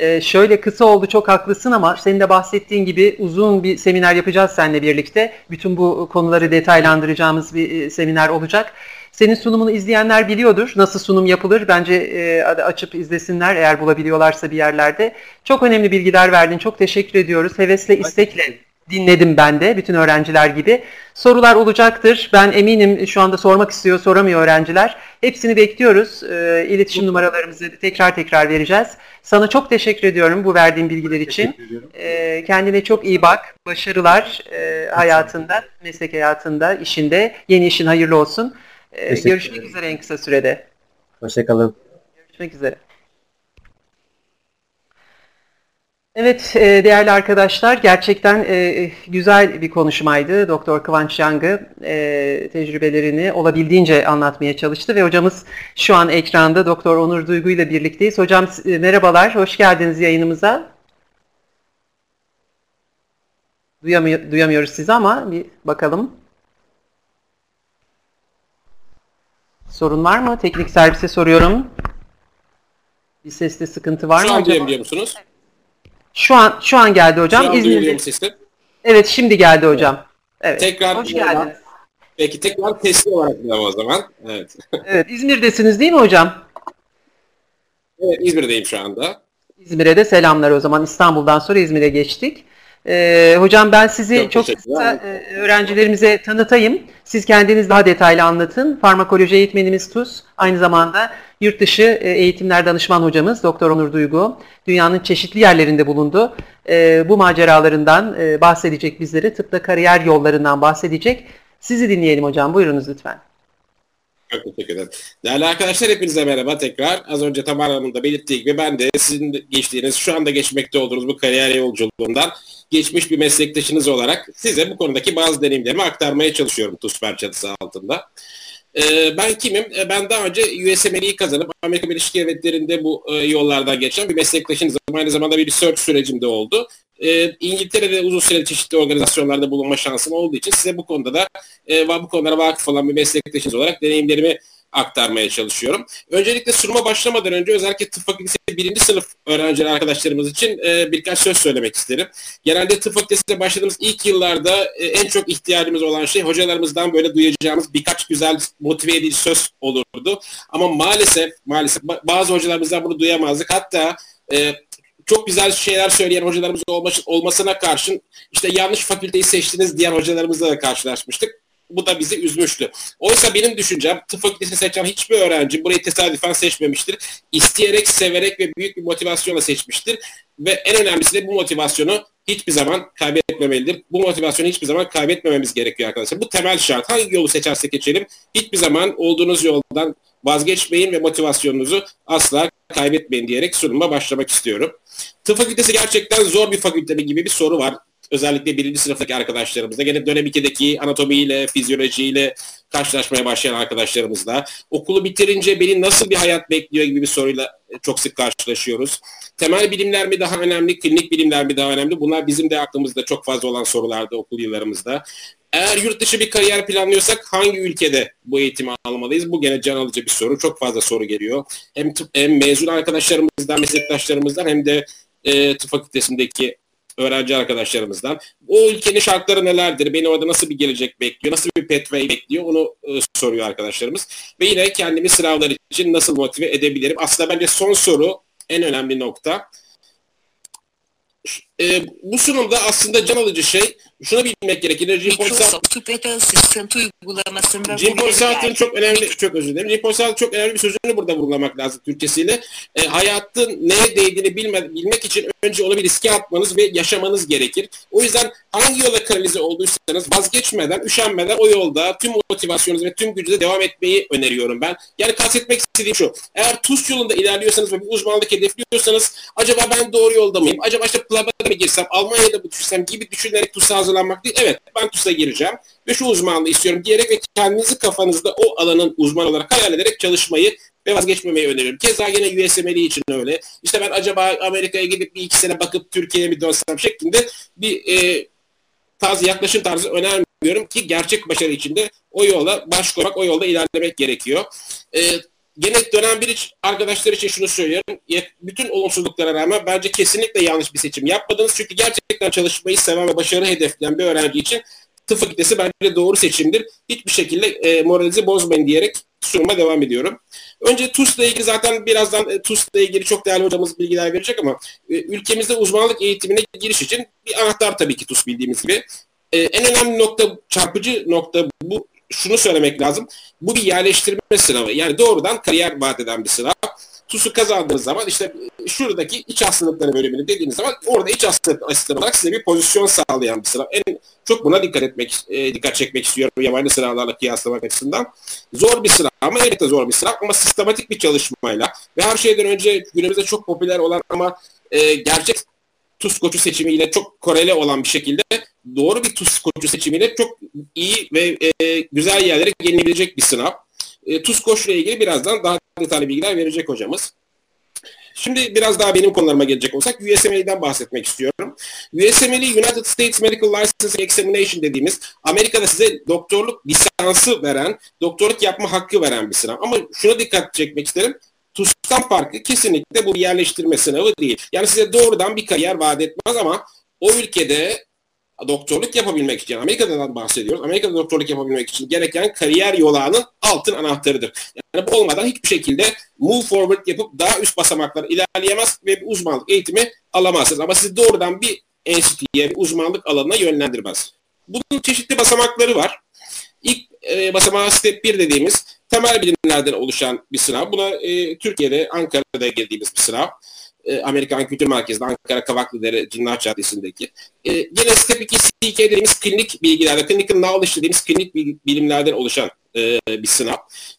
Ee, şöyle kısa oldu çok haklısın ama senin de bahsettiğin gibi uzun bir seminer yapacağız seninle birlikte. Bütün bu konuları detaylandıracağımız bir e, seminer olacak. Senin sunumunu izleyenler biliyordur. Nasıl sunum yapılır? Bence e, açıp izlesinler eğer bulabiliyorlarsa bir yerlerde. Çok önemli bilgiler verdin. Çok teşekkür ediyoruz. Hevesle, istekle dinledim ben de bütün öğrenciler gibi. Sorular olacaktır. Ben eminim şu anda sormak istiyor, soramıyor öğrenciler. Hepsini bekliyoruz. E, iletişim numaralarımızı tekrar tekrar vereceğiz. Sana çok teşekkür ediyorum bu verdiğin bilgiler için. E, kendine çok iyi bak. Başarılar e, hayatında, meslek hayatında, işinde. Yeni işin hayırlı olsun. E, görüşmek üzere en kısa sürede. Hoşçakalın. Görüşmek üzere. Evet e, değerli arkadaşlar gerçekten e, güzel bir konuşmaydı. Doktor Kıvanç Yangı e, tecrübelerini olabildiğince anlatmaya çalıştı ve hocamız şu an ekranda Doktor Onur Duygu ile birlikteyiz. Hocam merhabalar, hoş geldiniz yayınımıza. Duyamıyor, duyamıyoruz sizi ama bir bakalım. Sorun var mı? Teknik servise soruyorum. Bir seste sıkıntı var Şu mı an acaba? duyabiliyor musunuz? Şu an şu an geldi hocam. Şu an İzmir'de. duyuluyor mu sesim? Evet şimdi geldi hocam. Evet. Tekrar Hoş geldiniz. Peki tekrar testi olarak yapalım o zaman. Evet. Evet İzmir'desiniz değil mi hocam? evet İzmir'deyim şu anda. İzmir'e de selamlar o zaman. İstanbul'dan sonra İzmir'e geçtik. Ee, hocam ben sizi Çok çok, kısa e, öğrencilerimize tanıtayım. Siz kendiniz daha detaylı anlatın. Farmakoloji eğitmenimiz TUS. Aynı zamanda yurt dışı e, eğitimler danışman hocamız Doktor Onur Duygu. Dünyanın çeşitli yerlerinde bulundu. E, bu maceralarından e, bahsedecek bizlere. Tıpta kariyer yollarından bahsedecek. Sizi dinleyelim hocam. Buyurunuz lütfen. Çok teşekkür ederim. Değerli arkadaşlar hepinize merhaba tekrar. Az önce Tamar Hanım'ın da belirttiği gibi ben de sizin geçtiğiniz, şu anda geçmekte olduğunuz bu kariyer yolculuğundan geçmiş bir meslektaşınız olarak size bu konudaki bazı deneyimlerimi aktarmaya çalışıyorum TUSPER çatısı altında. Ee, ben kimim? Ee, Ben daha önce USMLE'yi kazanıp Amerika Birleşik Devletleri'nde bu e, yollardan geçen bir meslektaşınızım. Aynı zamanda bir research sürecim de oldu. Ee, İngiltere'de uzun süre çeşitli organizasyonlarda bulunma şansım olduğu için size bu konuda da e, bu konulara vakıf olan bir meslektaşınız olarak deneyimlerimi aktarmaya çalışıyorum. Öncelikle sunuma başlamadan önce özellikle tıp fakültesi birinci sınıf öğrenciler arkadaşlarımız için e, birkaç söz söylemek isterim. Genelde tıp fakültesine başladığımız ilk yıllarda e, en çok ihtiyacımız olan şey hocalarımızdan böyle duyacağımız birkaç güzel motive edici söz olurdu. Ama maalesef maalesef ba- bazı hocalarımızdan bunu duyamazdık. Hatta e, çok güzel şeyler söyleyen hocalarımız olma- olmasına karşın işte yanlış fakülteyi seçtiniz diyen hocalarımızla da karşılaşmıştık. Bu da bizi üzmüştü. Oysa benim düşüncem tıp fakültesini seçen hiçbir öğrenci burayı tesadüfen seçmemiştir. İsteyerek, severek ve büyük bir motivasyonla seçmiştir. Ve en önemlisi de bu motivasyonu hiçbir zaman kaybetmemelidir. Bu motivasyonu hiçbir zaman kaybetmememiz gerekiyor arkadaşlar. Bu temel şart. Hangi yolu seçersek geçelim hiçbir zaman olduğunuz yoldan vazgeçmeyin ve motivasyonunuzu asla kaybetmeyin diyerek sunuma başlamak istiyorum. Tıp fakültesi gerçekten zor bir fakülte gibi bir soru var. Özellikle birinci sınıftaki arkadaşlarımızda. Gene dönem 2'deki anatomiyle, fizyolojiyle karşılaşmaya başlayan arkadaşlarımızla. Okulu bitirince beni nasıl bir hayat bekliyor gibi bir soruyla çok sık karşılaşıyoruz. Temel bilimler mi daha önemli, klinik bilimler mi daha önemli? Bunlar bizim de aklımızda çok fazla olan sorulardı okul yıllarımızda. Eğer yurt dışı bir kariyer planlıyorsak hangi ülkede bu eğitimi almalıyız? Bu gene can alıcı bir soru. Çok fazla soru geliyor. Hem, tıp, hem mezun arkadaşlarımızdan, meslektaşlarımızdan hem de e, tıp fakültesindeki öğrenci arkadaşlarımızdan. O ülkenin şartları nelerdir? Beni orada nasıl bir gelecek bekliyor? Nasıl bir pathway bekliyor? Onu e, soruyor arkadaşlarımız. Ve yine kendimi sınavlar için nasıl motive edebilirim? Aslında bence son soru en önemli nokta. E, bu sunumda aslında can alıcı şey şunu bilmek Assistant uygulamasında Jim veriler- çok önemli, çok özür dilerim. Jim Sartre çok önemli bir sözünü burada vurgulamak lazım Türkçesiyle. E, hayatın neye değdiğini bilme, bilmek için önce onu bir riske atmanız ve yaşamanız gerekir. O yüzden hangi yola kanalize olduysanız vazgeçmeden, üşenmeden o yolda tüm motivasyonunuzu ve tüm gücünüzle devam etmeyi öneriyorum ben. Yani kastetmek istediğim şu. Eğer TUS yolunda ilerliyorsanız ve bir uzmanlık hedefliyorsanız acaba ben doğru yolda mıyım? Acaba işte PLAB'a mı girsem, Almanya'da mı düşsem gibi düşünerek TUS'a hazırlanmak değil. Evet ben TUS'a gireceğim ve şu uzmanlığı istiyorum diyerek ve kendinizi kafanızda o alanın uzmanı olarak hayal ederek çalışmayı ve vazgeçmemeyi öneriyorum. Keza yine USMLE için öyle. İşte ben acaba Amerika'ya gidip bir iki sene bakıp Türkiye'ye mi dönsem şeklinde bir e, tarzı yaklaşım tarzı önermiyorum ki gerçek başarı içinde o yola baş koymak, o yolda ilerlemek gerekiyor. E, gene dönem bir iç arkadaşlar için şunu söylüyorum. Bütün olumsuzluklara rağmen bence kesinlikle yanlış bir seçim yapmadınız. Çünkü gerçekten çalışmayı seven ve başarı hedefleyen bir öğrenci için tıp fakültesi bence doğru seçimdir. Hiçbir şekilde e, moralinizi bozmayın diyerek sunuma devam ediyorum. Önce TUS'la ilgili zaten birazdan e, TUS'la ilgili çok değerli hocamız bilgiler verecek ama e, ülkemizde uzmanlık eğitimine giriş için bir anahtar tabii ki TUS bildiğimiz gibi. E, en önemli nokta, çarpıcı nokta bu. Şunu söylemek lazım. Bu bir yerleştirme sınavı. Yani doğrudan kariyer vaat eden bir sınav. TUS'u kazandığınız zaman işte şuradaki iç hastalıkları bölümünü dediğiniz zaman orada iç hastalık asistanı olarak size bir pozisyon sağlayan bir sınav. En çok buna dikkat etmek, e, dikkat çekmek istiyorum yabancı sınavlarla kıyaslamak açısından. Zor bir sınav ama elbette zor bir sınav ama sistematik bir çalışmayla ve her şeyden önce günümüzde çok popüler olan ama e, gerçek tuz koçu seçimiyle çok korele olan bir şekilde doğru bir tuz koçu seçimiyle çok iyi ve e, güzel yerlere gelinebilecek bir sınav. E, tuz koçla ilgili birazdan daha detaylı bilgiler verecek hocamız. Şimdi biraz daha benim konularıma gelecek olsak USMLE'den bahsetmek istiyorum. USMLE United States Medical Licensing Examination dediğimiz Amerika'da size doktorluk lisansı veren, doktorluk yapma hakkı veren bir sınav. Ama şuna dikkat çekmek isterim. TUS'tan farkı kesinlikle bu bir yerleştirme sınavı değil. Yani size doğrudan bir kariyer vaat etmez ama o ülkede doktorluk yapabilmek için, Amerika'dan bahsediyoruz. Amerika'da doktorluk yapabilmek için gereken kariyer yolağının altın anahtarıdır. Yani bu olmadan hiçbir şekilde move forward yapıp daha üst basamaklar ilerleyemez ve bir uzmanlık eğitimi alamazsınız. Ama sizi doğrudan bir enstitüye, bir uzmanlık alanına yönlendirmez. Bunun çeşitli basamakları var. İlk e, basamağı step 1 dediğimiz temel bilimlerden oluşan bir sınav. Buna e, Türkiye'de, Ankara'da girdiğimiz bir sınav. E, Amerikan Kültür Merkezi'nde Ankara Kavaklıdere Cinnah Caddesi'ndeki. E, gene Step 2 CK dediğimiz klinik bilgilerde, clinical knowledge dediğimiz klinik bilimlerden oluşan e, bir sınav.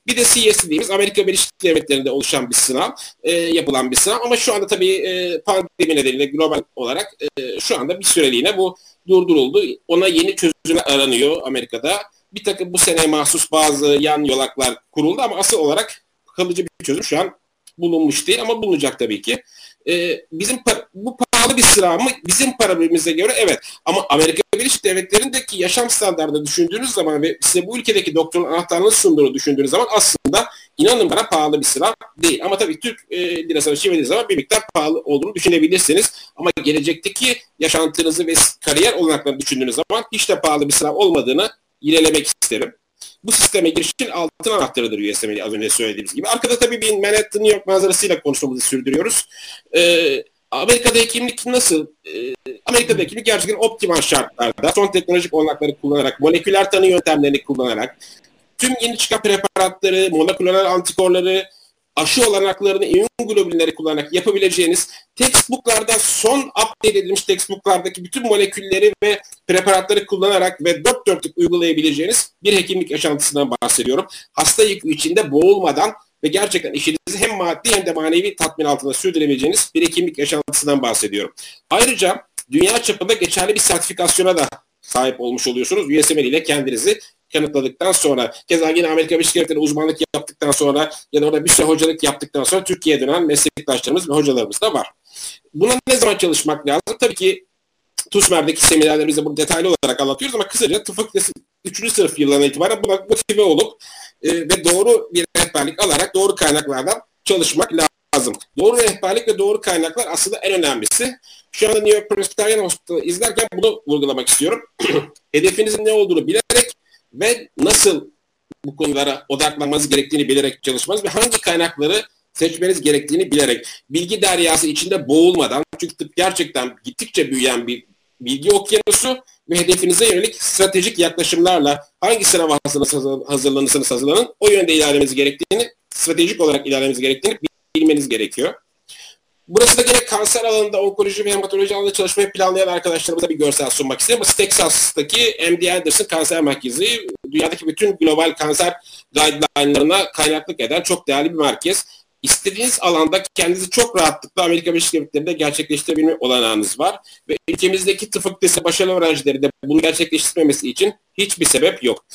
Bir de CS dediğimiz Amerika Birleşik Devletleri'nde oluşan bir sınav, e, yapılan bir sınav. Ama şu anda tabii e, pandemi nedeniyle global olarak e, şu anda bir süreliğine bu durduruldu. Ona yeni çözümler aranıyor Amerika'da. Bir takım bu sene mahsus bazı yan yolaklar kuruldu ama asıl olarak kalıcı bir çözüm şu an bulunmuş değil ama bulunacak tabii ki e, bizim bu pahalı bir sıra mı? Bizim paramıza göre evet. Ama Amerika Birleşik Devletleri'ndeki yaşam standartını düşündüğünüz zaman ve size bu ülkedeki doktorun anahtarını sunduğunu düşündüğünüz zaman aslında inanın bana pahalı bir sıra değil. Ama tabii Türk e, lirasına çevirdiğiniz zaman bir miktar pahalı olduğunu düşünebilirsiniz. Ama gelecekteki yaşantınızı ve kariyer olanaklarını düşündüğünüz zaman hiç de pahalı bir sıra olmadığını yinelemek isterim bu sisteme girişin altın anahtarıdır USMLE az önce söylediğimiz gibi. Arkada tabii bir Manhattan New York manzarasıyla konuşmamızı sürdürüyoruz. Ee, Amerika'da hekimlik nasıl? Ee, Amerika'da hekimlik gerçekten optimal şartlarda son teknolojik olanakları kullanarak, moleküler tanı yöntemlerini kullanarak tüm yeni çıkan preparatları, moleküler antikorları, aşı olanaklarını immünoglobinleri kullanarak yapabileceğiniz textbooklarda son update edilmiş textbooklardaki bütün molekülleri ve preparatları kullanarak ve dört dörtlük uygulayabileceğiniz bir hekimlik yaşantısından bahsediyorum. Hasta yükü içinde boğulmadan ve gerçekten işinizi hem maddi hem de manevi tatmin altında sürdürebileceğiniz bir hekimlik yaşantısından bahsediyorum. Ayrıca dünya çapında geçerli bir sertifikasyona da sahip olmuş oluyorsunuz. USML ile kendinizi kanıtladıktan sonra keza yine Amerika Birleşik Devletleri uzmanlık yaptıktan sonra ya da orada bir süre hocalık yaptıktan sonra Türkiye'ye dönen meslektaşlarımız ve hocalarımız da var. Buna ne zaman çalışmak lazım? Tabii ki TUSMER'deki seminerlerimizde bunu detaylı olarak anlatıyoruz ama kısaca tıp fakültesi 3. sınıf yıllarına itibaren buna motive olup e, ve doğru bir rehberlik alarak doğru kaynaklardan çalışmak lazım. Doğru rehberlik ve doğru kaynaklar aslında en önemlisi. Şu anda New York Presbyterian Hospital'ı izlerken bunu vurgulamak istiyorum. Hedefinizin ne olduğunu bilerek ve nasıl bu konulara odaklanmanız gerektiğini bilerek çalışmanız ve hangi kaynakları seçmeniz gerektiğini bilerek bilgi deryası içinde boğulmadan çünkü tıp gerçekten gittikçe büyüyen bir bilgi okyanusu ve hedefinize yönelik stratejik yaklaşımlarla hangi sınava hazırlanırsanız hazırlanın o yönde ilerlemeniz gerektiğini stratejik olarak ilerlemeniz gerektiğini bilmeniz gerekiyor. Burası da gene kanser alanında onkoloji ve hematoloji alanında çalışmayı planlayan arkadaşlarımıza bir görsel sunmak istedim. Ama Texas'taki MD Anderson Kanser Merkezi dünyadaki bütün global kanser guideline'larına kaynaklık eden çok değerli bir merkez. İstediğiniz alanda kendinizi çok rahatlıkla Amerika Birleşik Devletleri'nde gerçekleştirebilme olanağınız var. Ve ülkemizdeki tıp fakültesi başarılı öğrencileri de bunu gerçekleştirmemesi için hiçbir sebep yok.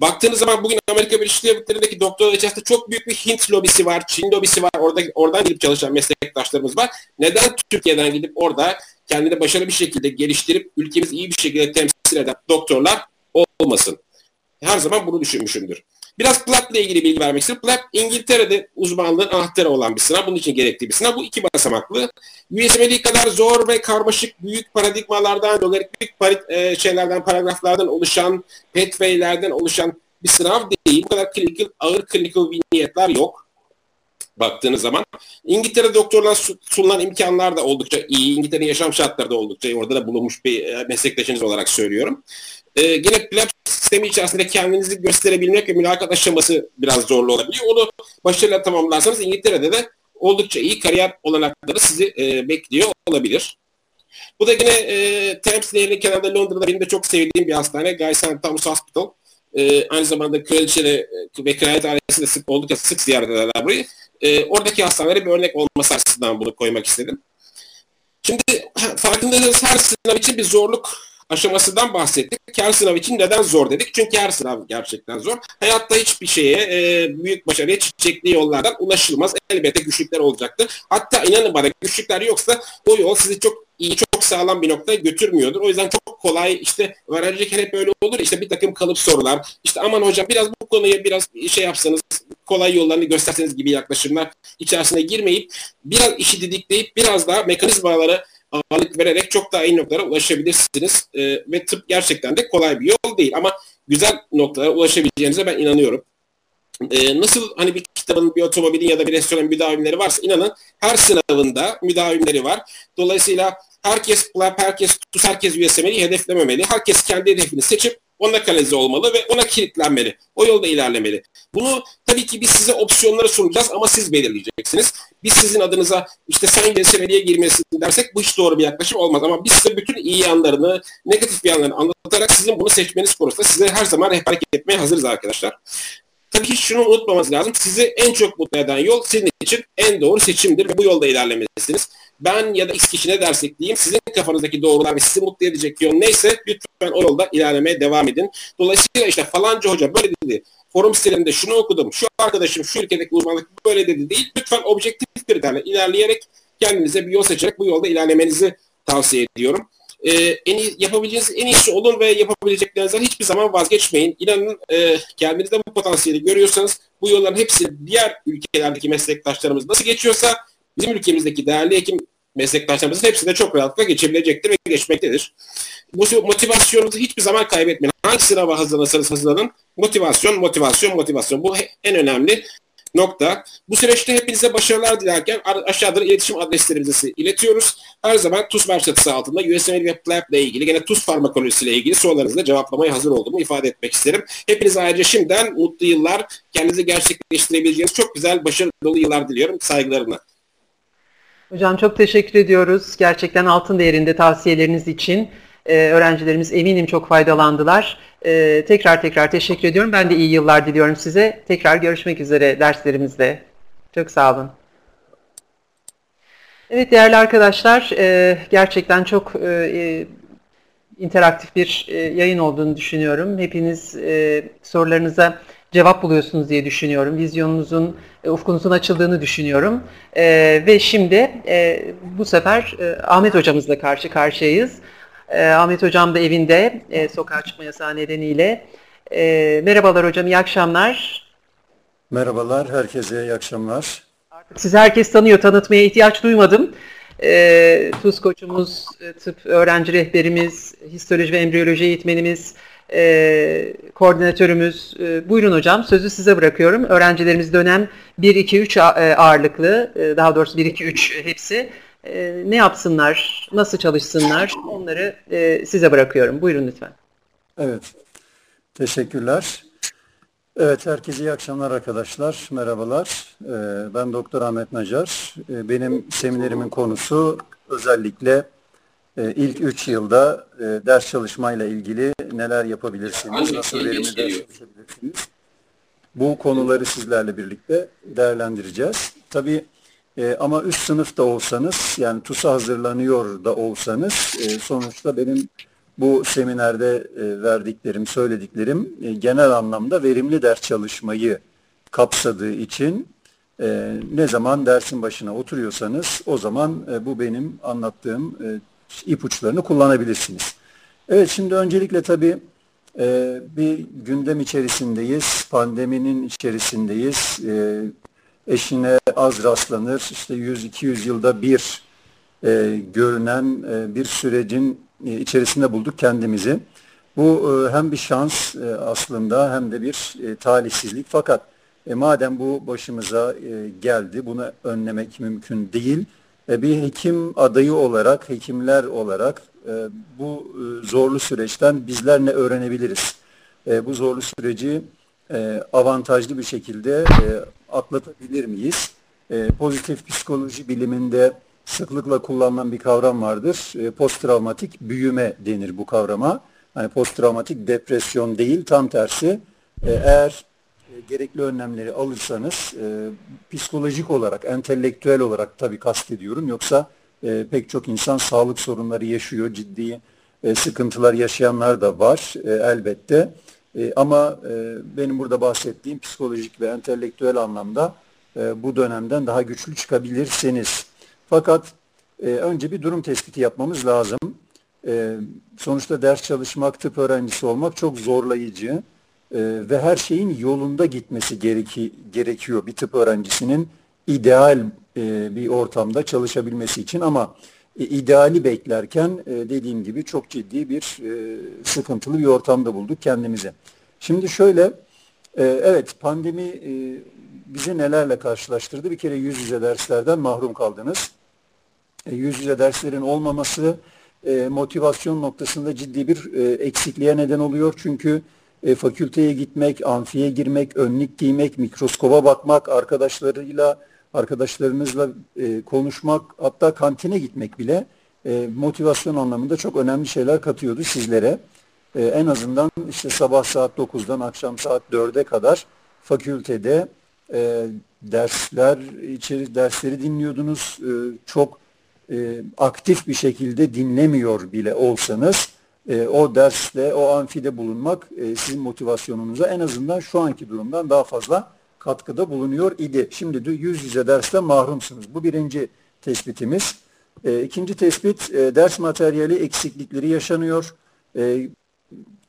Baktığınız zaman bugün Amerika Birleşik Devletleri'ndeki doktor içerisinde çok büyük bir Hint lobisi var, Çin lobisi var, orada, oradan gidip çalışan meslektaşlarımız var. Neden Türkiye'den gidip orada kendini başarılı bir şekilde geliştirip ülkemizi iyi bir şekilde temsil eden doktorlar olmasın? Her zaman bunu düşünmüşümdür. Biraz PLAB ile ilgili bilgi vermek istiyorum. PLAB İngiltere'de uzmanlığın anahtarı olan bir sınav. Bunun için gerekli bir sınav. Bu iki basamaklı. USMLE kadar zor ve karmaşık büyük paradigmalardan, logaritmik parit, e, şeylerden, paragraflardan oluşan, pathway'lerden oluşan bir sınav değil. Bu kadar clinical, ağır clinical vignetler yok baktığınız zaman. İngiltere doktorlar sunulan imkanlar da oldukça iyi. İngiltere'nin yaşam şartları da oldukça iyi. Orada da bulunmuş bir e, meslektaşınız olarak söylüyorum. Ee, yine PLAB sistemi içerisinde kendinizi gösterebilmek ve mülakat aşaması biraz zorlu olabiliyor. Onu başarıyla tamamlarsanız İngiltere'de de oldukça iyi kariyer olanakları sizi e, bekliyor olabilir. Bu da yine e, Thames Nehri'nin kenarında Londra'da benim de çok sevdiğim bir hastane. Guy St. Thomas Hospital. E, aynı zamanda kraliçe ve kraliyet ailesi de sık, oldukça sık ziyaret ederler burayı. E, oradaki hastanelere bir örnek olması açısından bunu koymak istedim. Şimdi farkındaysanız her sınav için bir zorluk aşamasından bahsettik. Her sınav için neden zor dedik? Çünkü her sınav gerçekten zor. Hayatta hiçbir şeye, e, büyük başarıya çiçekli yollardan ulaşılmaz. Elbette güçlükler olacaktır. Hatta inanın bana güçlükler yoksa o yol sizi çok iyi, çok sağlam bir noktaya götürmüyordur. O yüzden çok kolay işte öğrenciyken hep böyle olur. İşte bir takım kalıp sorular. İşte aman hocam biraz bu konuya biraz şey yapsanız kolay yollarını gösterseniz gibi yaklaşımlar içerisine girmeyip biraz işi didikleyip biraz daha mekanizmaları ağırlık vererek çok daha iyi noktalara ulaşabilirsiniz. E, ve tıp gerçekten de kolay bir yol değil ama güzel noktalara ulaşabileceğinize ben inanıyorum. E, nasıl hani bir kitabın, bir otomobilin ya da bir restoranın müdavimleri varsa inanın her sınavında müdavimleri var. Dolayısıyla herkes PLAP, herkes TUS, herkes USML'yi hedeflememeli. Herkes kendi hedefini seçip ona kanalize olmalı ve ona kilitlenmeli. O yolda ilerlemeli. Bunu tabii ki biz size opsiyonları sunacağız ama siz belirleyeceksiniz. Biz sizin adınıza işte sen USML'ye girmesin dersek bu hiç doğru bir yaklaşım olmaz. Ama biz size bütün iyi yanlarını, negatif yanlarını anlatarak sizin bunu seçmeniz konusunda size her zaman rehberlik etmeye hazırız arkadaşlar. Tabii ki şunu unutmamanız lazım. Sizi en çok mutlu eden yol sizin için en doğru seçimdir ve bu yolda ilerlemelisiniz. Ben ya da X kişi ne dersek diyeyim sizin kafanızdaki doğrular ve sizi mutlu edecek yol neyse lütfen o yolda ilerlemeye devam edin. Dolayısıyla işte falanca hoca böyle dedi. Forum sitelerinde şunu okudum. Şu arkadaşım şu ülkedeki uzmanlık böyle dedi değil. Lütfen objektif kriterle ilerleyerek kendinize bir yol seçerek bu yolda ilerlemenizi tavsiye ediyorum e, en iyi, yapabileceğiniz en iyisi olun ve yapabileceklerinizden hiçbir zaman vazgeçmeyin. İnanın e, kendinizde bu potansiyeli görüyorsanız bu yolların hepsi diğer ülkelerdeki meslektaşlarımız nasıl geçiyorsa bizim ülkemizdeki değerli hekim meslektaşlarımızın hepsi de çok rahatlıkla geçebilecektir ve geçmektedir. Bu motivasyonunuzu hiçbir zaman kaybetmeyin. Hangi sınava hazırlanırsanız hazırlanın. Motivasyon, motivasyon, motivasyon. Bu en önemli nokta. Bu süreçte hepinize başarılar dilerken aşağıda iletişim adreslerimizi iletiyoruz. Her zaman TUS başlatısı altında USML ve PLAB ile ilgili gene TUS farmakolojisi ile ilgili sorularınızı cevaplamaya hazır olduğumu ifade etmek isterim. Hepinize ayrıca şimdiden mutlu yıllar, kendinizi gerçekleştirebileceğiniz çok güzel, başarılı dolu yıllar diliyorum. Saygılarımla. Hocam çok teşekkür ediyoruz. Gerçekten altın değerinde tavsiyeleriniz için. Ee, öğrencilerimiz eminim çok faydalandılar. Ee, tekrar tekrar teşekkür ediyorum. Ben de iyi yıllar diliyorum size. Tekrar görüşmek üzere derslerimizde. Çok sağ olun. Evet değerli arkadaşlar, e, gerçekten çok e, e, interaktif bir e, yayın olduğunu düşünüyorum. Hepiniz e, sorularınıza cevap buluyorsunuz diye düşünüyorum. Vizyonunuzun, e, ufkunuzun açıldığını düşünüyorum. E, ve şimdi e, bu sefer e, Ahmet hocamızla karşı karşıyayız. E, Ahmet Hocam da evinde e, sokağa çıkma yasağı nedeniyle. E, merhabalar hocam, iyi akşamlar. Merhabalar, herkese iyi akşamlar. Artık sizi herkes tanıyor, tanıtmaya ihtiyaç duymadım. E, TUS koçumuz, e, tıp öğrenci rehberimiz, histoloji ve embriyoloji eğitmenimiz, e, koordinatörümüz. E, buyurun hocam, sözü size bırakıyorum. Öğrencilerimiz dönem 1-2-3 ağırlıklı, e, daha doğrusu 1-2-3 hepsi e, ne yapsınlar, nasıl çalışsınlar onları e, size bırakıyorum. Buyurun lütfen. Evet, teşekkürler. Evet, herkese iyi akşamlar arkadaşlar. Merhabalar. Ee, ben Doktor Ahmet Nacar. Ee, benim seminerimin konusu özellikle e, ilk 3 yılda e, ders çalışmayla ilgili neler yapabilirsiniz, nasıl verimli ders çalışabilirsiniz. Bu konuları sizlerle birlikte değerlendireceğiz. Tabii e, ama üst sınıfta olsanız yani TUS'a hazırlanıyor da olsanız e, sonuçta benim bu seminerde e, verdiklerim, söylediklerim e, genel anlamda verimli ders çalışmayı kapsadığı için e, ne zaman dersin başına oturuyorsanız o zaman e, bu benim anlattığım e, ipuçlarını kullanabilirsiniz. Evet şimdi öncelikle tabii e, bir gündem içerisindeyiz, pandeminin içerisindeyiz. E, eşine az rastlanır. İşte 100-200 yılda bir e, görünen e, bir sürecin e, içerisinde bulduk kendimizi. Bu e, hem bir şans e, aslında hem de bir e, talihsizlik. Fakat e, madem bu başımıza e, geldi, bunu önlemek mümkün değil. E, bir hekim adayı olarak, hekimler olarak e, bu e, zorlu süreçten bizler ne öğrenebiliriz? E, bu zorlu süreci e, avantajlı bir şekilde e, atlatabilir miyiz? E, pozitif psikoloji biliminde sıklıkla kullanılan bir kavram vardır. E, posttraumatik büyüme denir bu kavrama. Yani posttraumatik depresyon değil, tam tersi. E, eğer e, gerekli önlemleri alırsanız e, psikolojik olarak, entelektüel olarak tabii kastediyorum. Yoksa e, pek çok insan sağlık sorunları yaşıyor, ciddi e, sıkıntılar yaşayanlar da var e, elbette. E, ama e, benim burada bahsettiğim psikolojik ve entelektüel anlamda e, bu dönemden daha güçlü çıkabilirsiniz. Fakat önce bir durum tespiti yapmamız lazım. Sonuçta ders çalışmak, tıp öğrencisi olmak çok zorlayıcı ve her şeyin yolunda gitmesi gereki, gerekiyor bir tıp öğrencisinin ideal bir ortamda çalışabilmesi için ama ideali beklerken e, dediğim gibi çok ciddi bir e, sıkıntılı bir ortamda bulduk kendimizi. Şimdi şöyle, e, evet pandemi e, bizi nelerle karşılaştırdı? Bir kere yüz yüze derslerden mahrum kaldınız. E, yüz yüze derslerin olmaması e, motivasyon noktasında ciddi bir e, eksikliğe neden oluyor. Çünkü e, fakülteye gitmek, amfiye girmek, önlük giymek, mikroskoba bakmak, arkadaşlarıyla arkadaşlarınızla e, konuşmak, hatta kantine gitmek bile e, motivasyon anlamında çok önemli şeyler katıyordu sizlere. E, en azından işte sabah saat 9'dan akşam saat 4'e kadar fakültede e, dersler içeri dersleri dinliyordunuz. E, çok e, aktif bir şekilde dinlemiyor bile olsanız e, o derste, o amfide bulunmak e, sizin motivasyonunuza en azından şu anki durumdan daha fazla katkıda bulunuyor idi. Şimdi yüz yüze derste mahrumsunuz. Bu birinci tespitimiz. E, ikinci tespit e, ders materyali eksiklikleri yaşanıyor. E,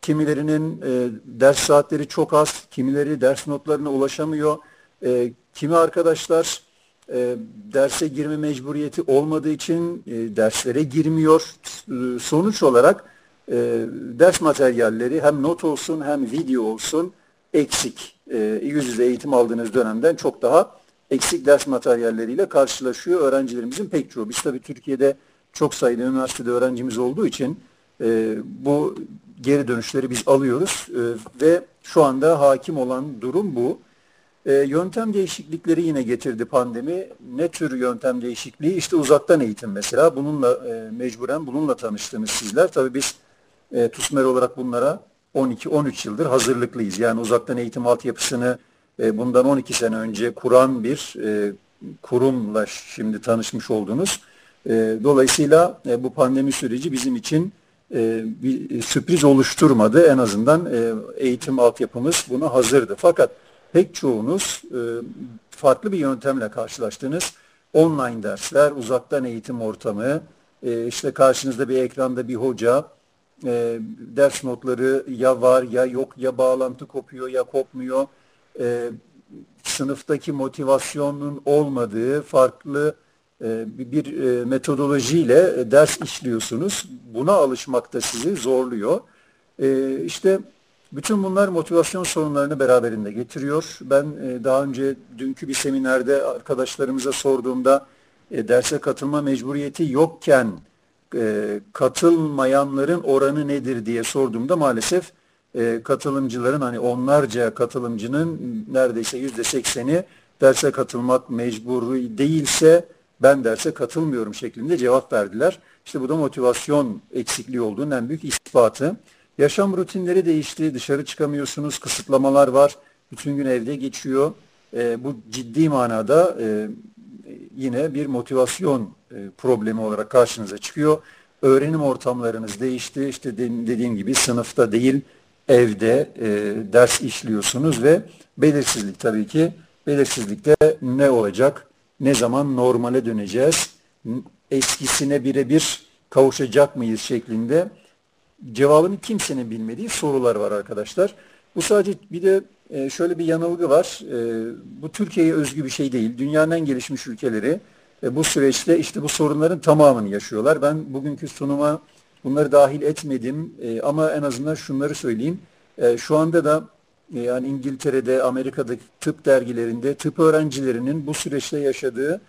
kimilerinin e, ders saatleri çok az, kimileri ders notlarına ulaşamıyor. E, kimi arkadaşlar e, derse girme mecburiyeti olmadığı için e, derslere girmiyor. E, sonuç olarak e, ders materyalleri hem not olsun hem video olsun eksik. E, yüz yüze eğitim aldığınız dönemden çok daha eksik ders materyalleriyle karşılaşıyor öğrencilerimizin pek çoğu. Biz tabii Türkiye'de çok sayıda üniversitede öğrencimiz olduğu için e, bu geri dönüşleri biz alıyoruz e, ve şu anda hakim olan durum bu. E, yöntem değişiklikleri yine getirdi pandemi. Ne tür yöntem değişikliği? İşte uzaktan eğitim mesela. Bununla e, mecburen bununla tanıştınız sizler. Tabii biz e, TUSMER olarak bunlara 12-13 yıldır hazırlıklıyız. Yani uzaktan eğitim altyapısını e, bundan 12 sene önce kuran bir e, kurumla şimdi tanışmış oldunuz. E, dolayısıyla e, bu pandemi süreci bizim için e, bir sürpriz oluşturmadı. En azından e, eğitim altyapımız buna hazırdı. Fakat pek çoğunuz e, farklı bir yöntemle karşılaştınız. Online dersler, uzaktan eğitim ortamı, e, işte karşınızda bir ekranda bir hoca, e, ders notları ya var ya yok ya bağlantı kopuyor ya kopmuyor. E, sınıftaki motivasyonun olmadığı farklı e, bir e, metodolojiyle ders işliyorsunuz. Buna alışmak da sizi zorluyor. E, işte bütün bunlar motivasyon sorunlarını beraberinde getiriyor. Ben e, daha önce dünkü bir seminerde arkadaşlarımıza sorduğumda e, derse katılma mecburiyeti yokken e, katılmayanların oranı nedir diye sorduğumda maalesef e, katılımcıların hani onlarca katılımcının neredeyse yüzde sekseni derse katılmak mecburu değilse ben derse katılmıyorum şeklinde cevap verdiler. İşte bu da motivasyon eksikliği olduğunun en büyük ispatı. Yaşam rutinleri değişti, dışarı çıkamıyorsunuz, kısıtlamalar var, bütün gün evde geçiyor. E, bu ciddi manada e, yine bir motivasyon e, problemi olarak karşınıza çıkıyor. Öğrenim ortamlarınız değişti. İşte dediğim gibi sınıfta değil evde e, ders işliyorsunuz ve belirsizlik tabii ki. Belirsizlikte ne olacak? Ne zaman normale döneceğiz? Eskisine birebir kavuşacak mıyız şeklinde cevabını kimsenin bilmediği sorular var arkadaşlar. Bu sadece bir de e, şöyle bir yanılgı var. E, bu Türkiye'ye özgü bir şey değil. Dünyanın en gelişmiş ülkeleri e, bu süreçte işte bu sorunların tamamını yaşıyorlar. Ben bugünkü sunuma bunları dahil etmedim ama en azından şunları söyleyeyim. Şu anda da yani İngiltere'de, Amerika'daki tıp dergilerinde tıp öğrencilerinin bu süreçte yaşadığı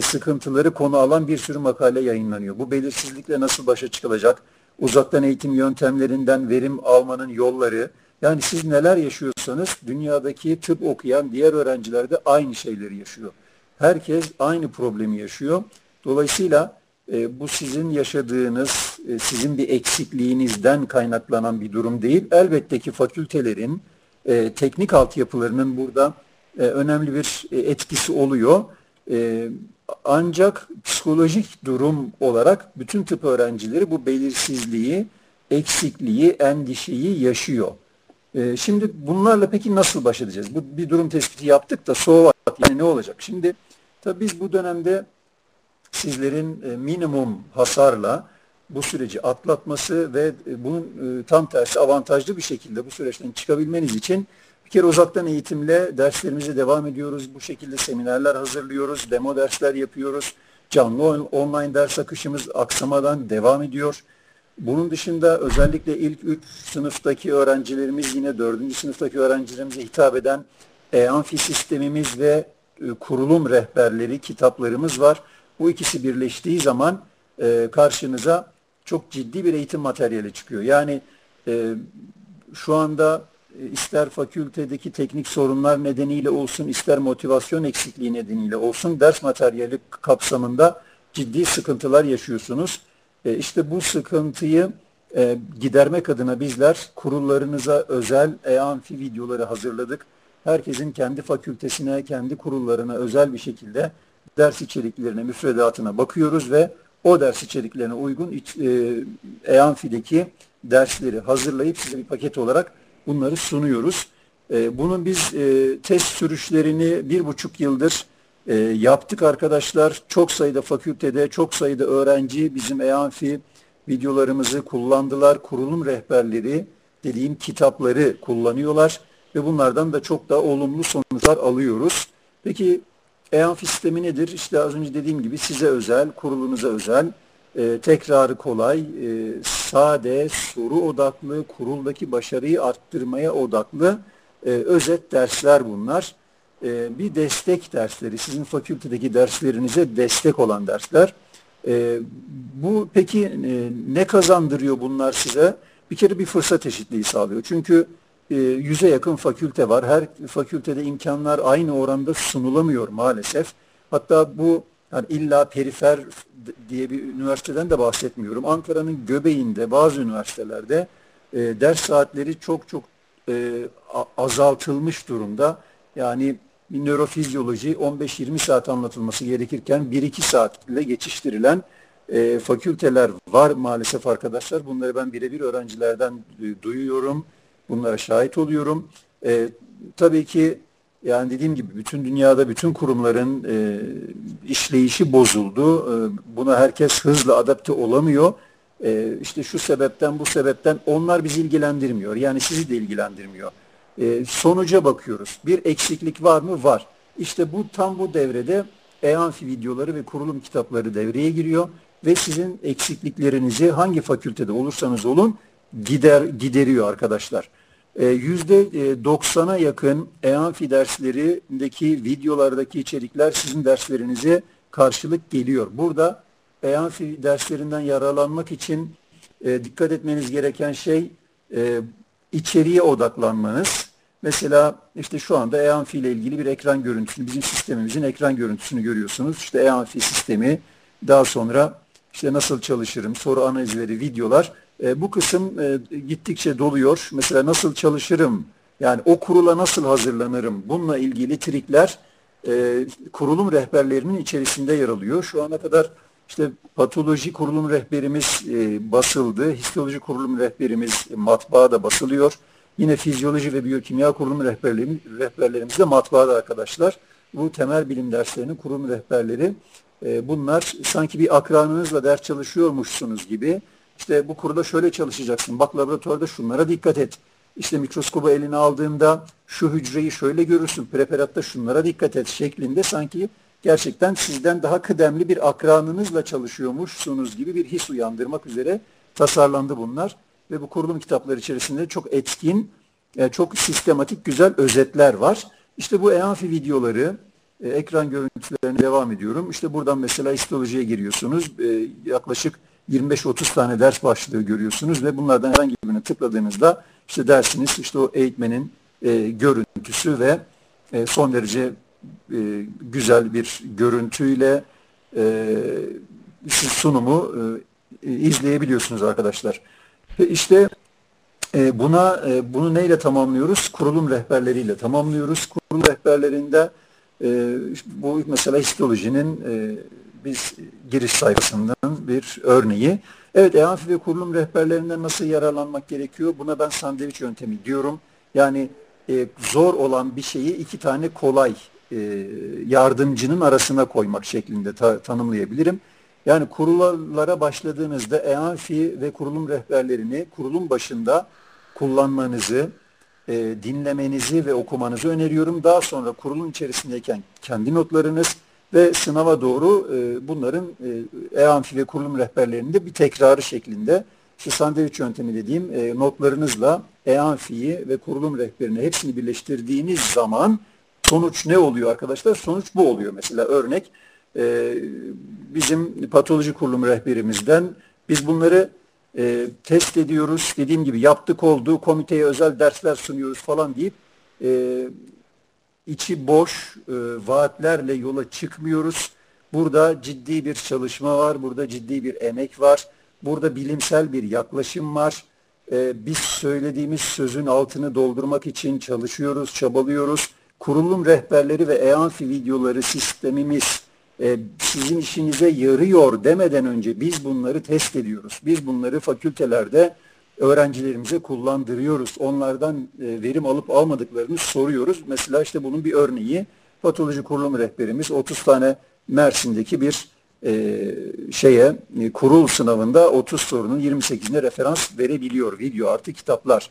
sıkıntıları konu alan bir sürü makale yayınlanıyor. Bu belirsizlikle nasıl başa çıkılacak? Uzaktan eğitim yöntemlerinden verim almanın yolları, yani siz neler yaşıyorsanız dünyadaki tıp okuyan diğer öğrenciler de aynı şeyleri yaşıyor. Herkes aynı problemi yaşıyor. Dolayısıyla e, bu sizin yaşadığınız, e, sizin bir eksikliğinizden kaynaklanan bir durum değil. Elbette ki fakültelerin, e, teknik altyapılarının burada e, önemli bir e, etkisi oluyor. E, ancak psikolojik durum olarak bütün tıp öğrencileri bu belirsizliği, eksikliği, endişeyi yaşıyor. E, şimdi bunlarla peki nasıl baş edeceğiz? Bu bir durum tespiti yaptık da so yani ne olacak? Şimdi tabii biz bu dönemde sizlerin e, minimum hasarla bu süreci atlatması ve e, bunun e, tam tersi avantajlı bir şekilde bu süreçten çıkabilmeniz için bir kere uzaktan eğitimle derslerimize devam ediyoruz. Bu şekilde seminerler hazırlıyoruz, demo dersler yapıyoruz. Canlı online ders akışımız aksamadan devam ediyor. Bunun dışında özellikle ilk üç sınıftaki öğrencilerimiz yine dördüncü sınıftaki öğrencilerimize hitap eden e-amfi sistemimiz ve e, kurulum rehberleri, kitaplarımız var. Bu ikisi birleştiği zaman e, karşınıza çok ciddi bir eğitim materyali çıkıyor. Yani e, şu anda e, ister fakültedeki teknik sorunlar nedeniyle olsun, ister motivasyon eksikliği nedeniyle olsun ders materyali kapsamında ciddi sıkıntılar yaşıyorsunuz. E, işte bu sıkıntıyı e, gidermek adına bizler kurullarınıza özel e-amfi videoları hazırladık. Herkesin kendi fakültesine, kendi kurullarına özel bir şekilde ders içeriklerine, müfredatına bakıyoruz ve o ders içeriklerine uygun e-amfideki dersleri hazırlayıp size bir paket olarak bunları sunuyoruz. E, bunun biz e, test sürüşlerini bir buçuk yıldır e, yaptık arkadaşlar. Çok sayıda fakültede, çok sayıda öğrenci bizim EANFI videolarımızı kullandılar. Kurulum rehberleri dediğim kitapları kullanıyorlar ve bunlardan da çok da olumlu sonuçlar alıyoruz. Peki EANFI sistemi nedir? İşte az önce dediğim gibi size özel, kurulunuza özel, e, tekrarı kolay, e, sade, soru odaklı, kuruldaki başarıyı arttırmaya odaklı e, özet dersler bunlar. E, bir destek dersleri, sizin fakültedeki derslerinize destek olan dersler. E, bu peki e, ne kazandırıyor bunlar size? Bir kere bir fırsat eşitliği sağlıyor. Çünkü e, yüze yakın fakülte var. Her fakültede imkanlar aynı oranda sunulamıyor maalesef. Hatta bu yani illa perifer diye bir üniversiteden de bahsetmiyorum. Ankara'nın göbeğinde bazı üniversitelerde e, ders saatleri çok çok e, azaltılmış durumda. Yani nörofizyoloji 15-20 saat anlatılması gerekirken 1-2 saat ile geçiştirilen e, fakülteler var maalesef arkadaşlar. Bunları ben birebir öğrencilerden duyuyorum. Bunlara şahit oluyorum. E, tabii ki yani dediğim gibi bütün dünyada bütün kurumların e, işleyişi bozuldu. E, buna herkes hızla adapte olamıyor. E, işte şu sebepten bu sebepten onlar bizi ilgilendirmiyor. Yani sizi de ilgilendirmiyor. E, sonuca bakıyoruz. Bir eksiklik var mı? Var. İşte bu tam bu devrede EANFI videoları ve kurulum kitapları devreye giriyor ve sizin eksikliklerinizi hangi fakültede olursanız olun gider gideriyor arkadaşlar. %90'a ee, yakın EANFI derslerindeki videolardaki içerikler sizin derslerinize karşılık geliyor. Burada EANFI derslerinden yararlanmak için e, dikkat etmeniz gereken şey e, içeriye odaklanmanız. Mesela işte şu anda EANFI ile ilgili bir ekran görüntüsünü, bizim sistemimizin ekran görüntüsünü görüyorsunuz. İşte EANFI sistemi, daha sonra işte nasıl çalışırım, soru analizleri, videolar e, bu kısım e, gittikçe doluyor. Mesela nasıl çalışırım, yani o kurula nasıl hazırlanırım, bununla ilgili trikler e, kurulum rehberlerinin içerisinde yer alıyor. Şu ana kadar işte patoloji kurulum rehberimiz e, basıldı, histoloji kurulum rehberimiz matbaada basılıyor. Yine fizyoloji ve biyokimya kurulum rehberlerimiz, de matbaada arkadaşlar. Bu temel bilim derslerinin kurulum rehberleri. E, bunlar sanki bir akranınızla ders çalışıyormuşsunuz gibi işte bu kurda şöyle çalışacaksın. Bak laboratuvarda şunlara dikkat et. İşte mikroskobu eline aldığında şu hücreyi şöyle görürsün. Preparatta şunlara dikkat et şeklinde sanki gerçekten sizden daha kıdemli bir akranınızla çalışıyormuşsunuz gibi bir his uyandırmak üzere tasarlandı bunlar. Ve bu kurulum kitapları içerisinde çok etkin, e, çok sistematik güzel özetler var. İşte bu EANFI videoları, e, ekran görüntülerine devam ediyorum. İşte buradan mesela histolojiye giriyorsunuz. E, yaklaşık 25-30 tane ders başlığı görüyorsunuz ve bunlardan herhangi birini tıkladığınızda işte dersiniz işte o eğitmenin görüntüsü ve son derece güzel bir görüntüyle sunumu izleyebiliyorsunuz arkadaşlar. İşte e, buna e, bunu neyle tamamlıyoruz? Kurulum rehberleriyle tamamlıyoruz. Kurulum rehberlerinde E, bu mesela histolojinin e, biz giriş sayfasından bir örneği. Evet EANFI ve kurulum rehberlerinden nasıl yararlanmak gerekiyor? Buna ben sandviç yöntemi diyorum. Yani e, zor olan bir şeyi iki tane kolay e, yardımcının arasına koymak şeklinde ta, tanımlayabilirim. Yani kurullara başladığınızda EANFI ve kurulum rehberlerini kurulum başında kullanmanızı, e, dinlemenizi ve okumanızı öneriyorum. Daha sonra kurulum içerisindeyken kendi notlarınız ve sınava doğru e, bunların e, EANFI ve kurulum rehberlerinde bir tekrarı şeklinde şu sandviç yöntemi dediğim e, notlarınızla EANFI'yi ve kurulum rehberini hepsini birleştirdiğiniz zaman sonuç ne oluyor arkadaşlar? Sonuç bu oluyor. Mesela örnek e, bizim patoloji kurulum rehberimizden biz bunları e, test ediyoruz. Dediğim gibi yaptık oldu, komiteye özel dersler sunuyoruz falan deyip e, içi boş e, vaatlerle yola çıkmıyoruz. Burada ciddi bir çalışma var, burada ciddi bir emek var, burada bilimsel bir yaklaşım var. E, biz söylediğimiz sözün altını doldurmak için çalışıyoruz, çabalıyoruz. Kurulum rehberleri ve EANFI videoları sistemimiz e, sizin işinize yarıyor demeden önce biz bunları test ediyoruz. Biz bunları fakültelerde öğrencilerimize kullandırıyoruz. Onlardan e, verim alıp almadıklarını soruyoruz. Mesela işte bunun bir örneği patoloji kurulum rehberimiz 30 tane Mersin'deki bir e, şeye e, kurul sınavında 30 sorunun 28'ine referans verebiliyor video artı kitaplar.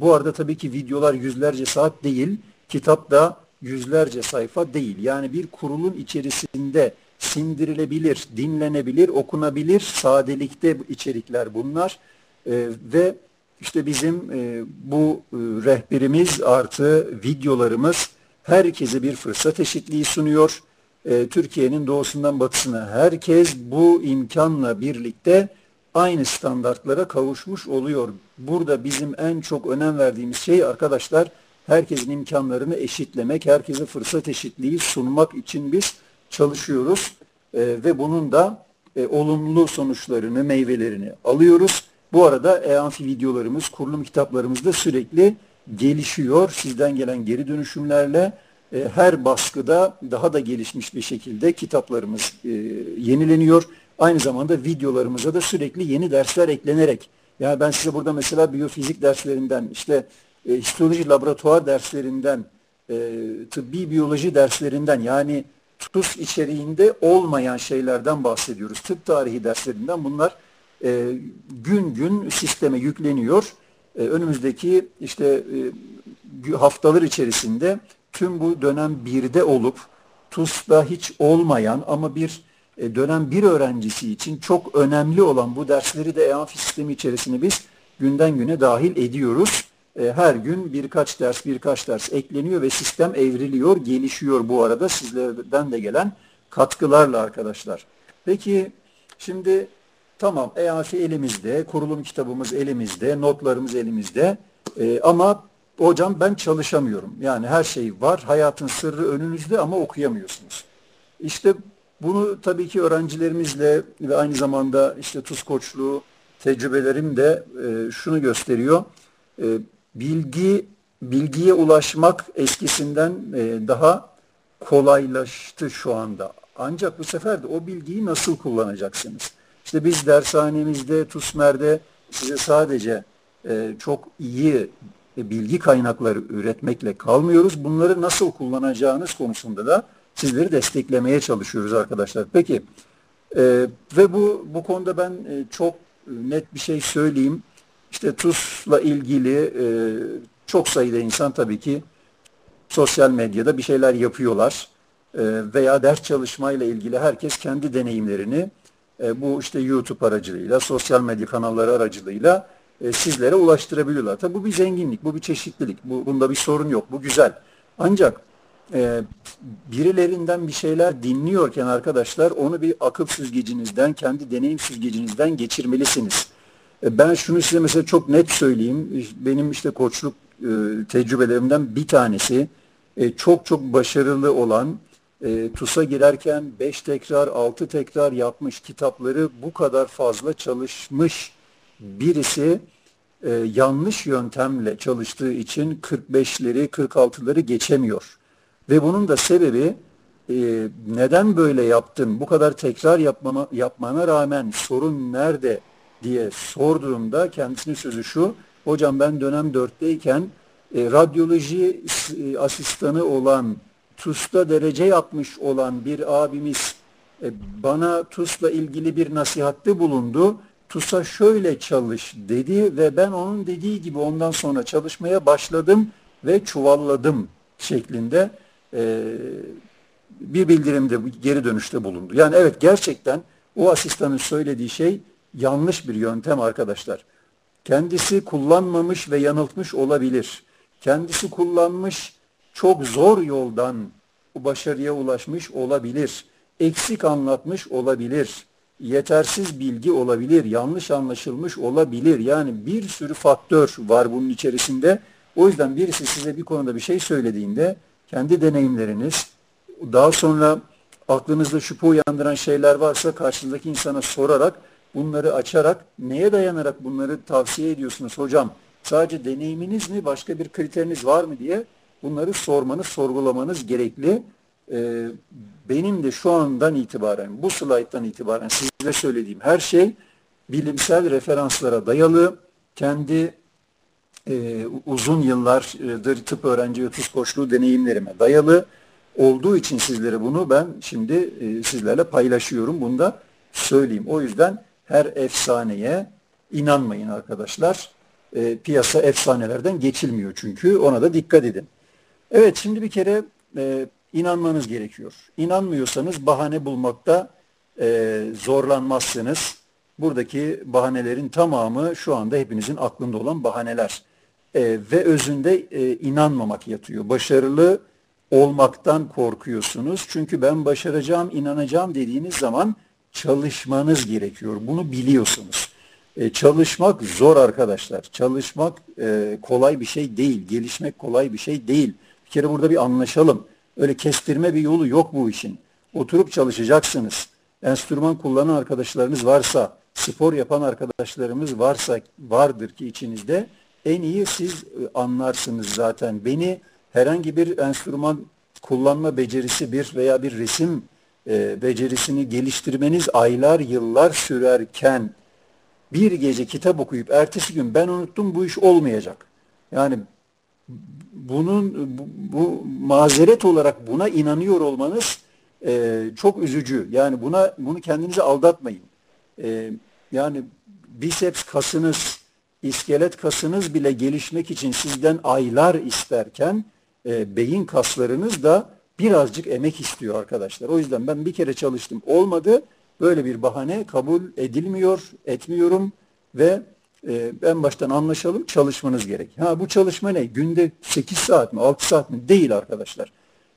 Bu arada tabii ki videolar yüzlerce saat değil, kitap da yüzlerce sayfa değil. Yani bir kurulun içerisinde sindirilebilir, dinlenebilir, okunabilir sadelikte içerikler bunlar. E, ve işte bizim e, bu e, rehberimiz artı videolarımız herkese bir fırsat eşitliği sunuyor. E, Türkiye'nin doğusundan batısına herkes bu imkanla birlikte aynı standartlara kavuşmuş oluyor. Burada bizim en çok önem verdiğimiz şey arkadaşlar herkesin imkanlarını eşitlemek, herkese fırsat eşitliği sunmak için biz çalışıyoruz e, ve bunun da e, olumlu sonuçlarını, meyvelerini alıyoruz. Bu arada EANFI videolarımız, kurulum kitaplarımız da sürekli gelişiyor. Sizden gelen geri dönüşümlerle e, her baskıda daha da gelişmiş bir şekilde kitaplarımız e, yenileniyor. Aynı zamanda videolarımıza da sürekli yeni dersler eklenerek. Yani ben size burada mesela biyofizik derslerinden, işte e, histoloji laboratuvar derslerinden, e, tıbbi biyoloji derslerinden yani TUS içeriğinde olmayan şeylerden bahsediyoruz. Tıp tarihi derslerinden bunlar e, gün gün sisteme yükleniyor. E, önümüzdeki işte e, haftalar içerisinde tüm bu dönem birde olup TUS'ta hiç olmayan ama bir e, dönem bir öğrencisi için çok önemli olan bu dersleri de EANFI sistemi içerisinde biz günden güne dahil ediyoruz. E, her gün birkaç ders birkaç ders ekleniyor ve sistem evriliyor, gelişiyor bu arada sizlerden de gelen katkılarla arkadaşlar. Peki şimdi tamam EAFI elimizde, kurulum kitabımız elimizde, notlarımız elimizde e, ama hocam ben çalışamıyorum. Yani her şey var, hayatın sırrı önünüzde ama okuyamıyorsunuz. İşte bunu tabii ki öğrencilerimizle ve aynı zamanda işte tuz koçluğu tecrübelerim de e, şunu gösteriyor. E, bilgi bilgiye ulaşmak eskisinden e, daha kolaylaştı şu anda. Ancak bu sefer de o bilgiyi nasıl kullanacaksınız? İşte biz dershanemizde, TUSMER'de size sadece e, çok iyi bilgi kaynakları üretmekle kalmıyoruz. Bunları nasıl kullanacağınız konusunda da sizleri desteklemeye çalışıyoruz arkadaşlar. Peki e, ve bu bu konuda ben e, çok net bir şey söyleyeyim. İşte TUS'la ilgili e, çok sayıda insan tabii ki sosyal medyada bir şeyler yapıyorlar. E, veya ders çalışmayla ilgili herkes kendi deneyimlerini e, bu işte YouTube aracılığıyla, sosyal medya kanalları aracılığıyla e, sizlere ulaştırabiliyorlar. Tabii bu bir zenginlik, bu bir çeşitlilik, bu, bunda bir sorun yok, bu güzel. Ancak e, birilerinden bir şeyler dinliyorken arkadaşlar onu bir akıl süzgecinizden, kendi deneyim süzgecinizden geçirmelisiniz. E, ben şunu size mesela çok net söyleyeyim. Benim işte koçluk e, tecrübelerimden bir tanesi e, çok çok başarılı olan TUS'a girerken 5 tekrar 6 tekrar yapmış kitapları bu kadar fazla çalışmış birisi yanlış yöntemle çalıştığı için 45'leri 46'ları geçemiyor. Ve bunun da sebebi neden böyle yaptın, bu kadar tekrar yapmama, yapmana rağmen sorun nerede diye sorduğumda kendisinin sözü şu, hocam ben dönem 4'teyken e, radyoloji e, asistanı olan, TUS'ta derece yapmış olan bir abimiz e, bana TUS'la ilgili bir nasihatte bulundu. TUS'a şöyle çalış dedi ve ben onun dediği gibi ondan sonra çalışmaya başladım ve çuvalladım şeklinde e, bir bildirimde geri dönüşte bulundu. Yani evet gerçekten o asistanın söylediği şey yanlış bir yöntem arkadaşlar. Kendisi kullanmamış ve yanıltmış olabilir. Kendisi kullanmış çok zor yoldan başarıya ulaşmış olabilir. Eksik anlatmış olabilir. Yetersiz bilgi olabilir. Yanlış anlaşılmış olabilir. Yani bir sürü faktör var bunun içerisinde. O yüzden birisi size bir konuda bir şey söylediğinde kendi deneyimleriniz, daha sonra aklınızda şüphe uyandıran şeyler varsa karşınızdaki insana sorarak, bunları açarak, neye dayanarak bunları tavsiye ediyorsunuz hocam? Sadece deneyiminiz mi, başka bir kriteriniz var mı diye bunları sormanız, sorgulamanız gerekli. Ee, benim de şu andan itibaren, bu slayttan itibaren size söylediğim her şey bilimsel referanslara dayalı, kendi e, uzun yıllardır tıp öğrenci ve tıp koçluğu deneyimlerime dayalı olduğu için sizlere bunu ben şimdi e, sizlerle paylaşıyorum. Bunu da söyleyeyim. O yüzden her efsaneye inanmayın arkadaşlar. E, piyasa efsanelerden geçilmiyor çünkü ona da dikkat edin. Evet şimdi bir kere e, inanmanız gerekiyor. İnanmıyorsanız bahane bulmakta e, zorlanmazsınız. Buradaki bahanelerin tamamı şu anda hepinizin aklında olan bahaneler. E, ve özünde e, inanmamak yatıyor. Başarılı olmaktan korkuyorsunuz. Çünkü ben başaracağım, inanacağım dediğiniz zaman çalışmanız gerekiyor. Bunu biliyorsunuz. E, çalışmak zor arkadaşlar. Çalışmak e, kolay bir şey değil. Gelişmek kolay bir şey değil. Bir kere burada bir anlaşalım. Öyle kestirme bir yolu yok bu işin. Oturup çalışacaksınız. Enstrüman kullanan arkadaşlarınız varsa, spor yapan arkadaşlarımız varsa, vardır ki içinizde en iyi siz e, anlarsınız zaten. Beni herhangi bir enstrüman kullanma becerisi bir veya bir resim e, becerisini geliştirmeniz aylar yıllar sürerken bir gece kitap okuyup ertesi gün ben unuttum bu iş olmayacak. Yani bunun bu, bu mazeret olarak buna inanıyor olmanız e, çok üzücü. Yani buna bunu kendinize aldatmayın. E, yani biceps kasınız, iskelet kasınız bile gelişmek için sizden aylar isterken e, beyin kaslarınız da birazcık emek istiyor arkadaşlar. O yüzden ben bir kere çalıştım olmadı. Böyle bir bahane kabul edilmiyor, etmiyorum ve e, en baştan anlaşalım çalışmanız gerek. Ha bu çalışma ne? Günde 8 saat mi 6 saat mi? Değil arkadaşlar.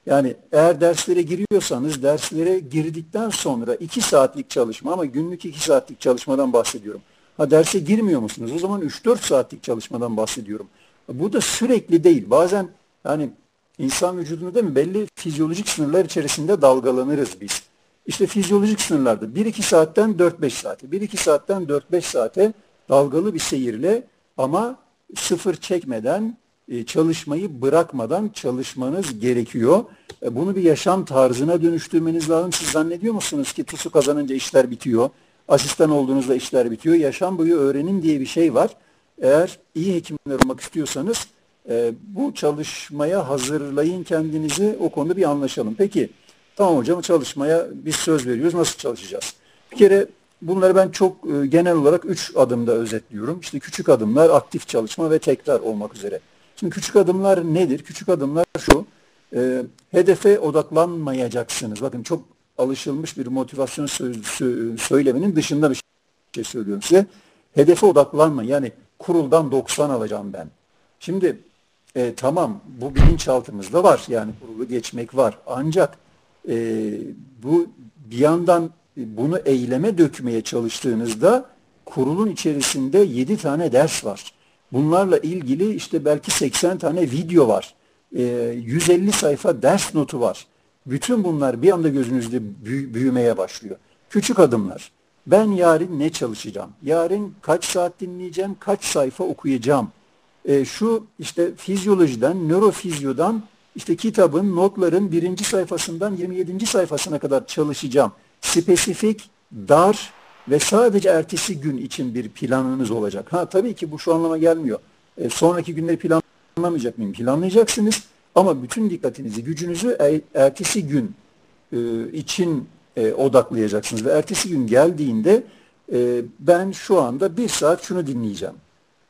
Yani eğer derslere giriyorsanız derslere girdikten sonra 2 saatlik çalışma ama günlük 2 saatlik çalışmadan bahsediyorum. Ha derse girmiyor musunuz? O zaman 3-4 saatlik çalışmadan bahsediyorum. Bu da sürekli değil. Bazen yani insan vücudunda mi belli fizyolojik sınırlar içerisinde dalgalanırız biz. İşte fizyolojik sınırlarda 1-2 saatten 4-5 saate, 1-2 saatten 4-5 saate dalgalı bir seyirle ama sıfır çekmeden e, çalışmayı bırakmadan çalışmanız gerekiyor. E, bunu bir yaşam tarzına dönüştürmeniz lazım. Siz zannediyor musunuz ki TUS'u kazanınca işler bitiyor? Asistan olduğunuzda işler bitiyor. Yaşam boyu öğrenin diye bir şey var. Eğer iyi hekimler olmak istiyorsanız e, bu çalışmaya hazırlayın kendinizi. O konuda bir anlaşalım. Peki tamam hocam çalışmaya biz söz veriyoruz. Nasıl çalışacağız? Bir kere bunları ben çok e, genel olarak üç adımda özetliyorum. İşte küçük adımlar, aktif çalışma ve tekrar olmak üzere. Şimdi küçük adımlar nedir? Küçük adımlar şu. E, hedefe odaklanmayacaksınız. Bakın çok alışılmış bir motivasyon sözü söylemenin dışında bir şey söylüyorum size. Hedefe odaklanma. Yani kuruldan 90 alacağım ben. Şimdi e, tamam bu bilinçaltımızda var. Yani kurulu geçmek var. Ancak e, bu bir yandan bunu eyleme dökmeye çalıştığınızda kurulun içerisinde 7 tane ders var. Bunlarla ilgili işte belki 80 tane video var. E, 150 sayfa ders notu var. Bütün bunlar bir anda gözünüzde büyümeye başlıyor. Küçük adımlar. Ben yarın ne çalışacağım? Yarın kaç saat dinleyeceğim? Kaç sayfa okuyacağım? E, şu işte fizyolojiden, nörofizyodan işte kitabın, notların birinci sayfasından 27. sayfasına kadar çalışacağım. Spesifik, dar ve sadece ertesi gün için bir planınız olacak. Ha tabii ki bu şu anlama gelmiyor. E, sonraki günleri planlamayacak mıyım? Planlayacaksınız ama bütün dikkatinizi, gücünüzü e, ertesi gün e, için e, odaklayacaksınız. Ve ertesi gün geldiğinde e, ben şu anda bir saat şunu dinleyeceğim.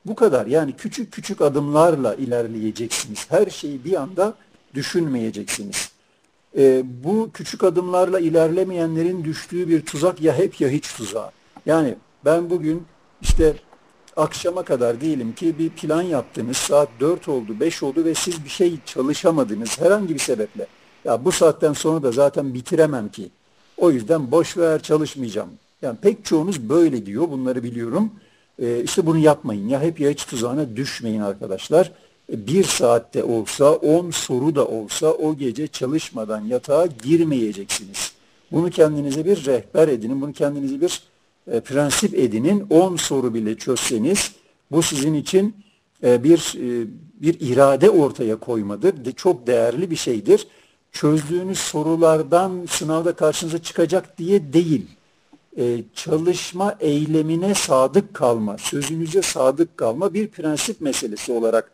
Bu kadar. Yani küçük küçük adımlarla ilerleyeceksiniz. Her şeyi bir anda düşünmeyeceksiniz. E, bu küçük adımlarla ilerlemeyenlerin düştüğü bir tuzak ya hep ya hiç tuzağı. Yani ben bugün işte akşama kadar diyelim ki bir plan yaptınız. Saat 4 oldu, 5 oldu ve siz bir şey çalışamadınız herhangi bir sebeple. Ya bu saatten sonra da zaten bitiremem ki. O yüzden boş ver çalışmayacağım. Yani pek çoğunuz böyle diyor. Bunları biliyorum. Ee, işte bunu yapmayın. Ya hep ya hiç tuzağına düşmeyin arkadaşlar. E, bir saatte olsa, on soru da olsa o gece çalışmadan yatağa girmeyeceksiniz. Bunu kendinize bir rehber edinin. Bunu kendinize bir e, prensip edinin. On soru bile çözseniz bu sizin için e, bir e, bir irade ortaya koymadır. De, çok değerli bir şeydir. Çözdüğünüz sorulardan sınavda karşınıza çıkacak diye değil e, çalışma eylemine sadık kalma, sözünüze sadık kalma bir prensip meselesi olarak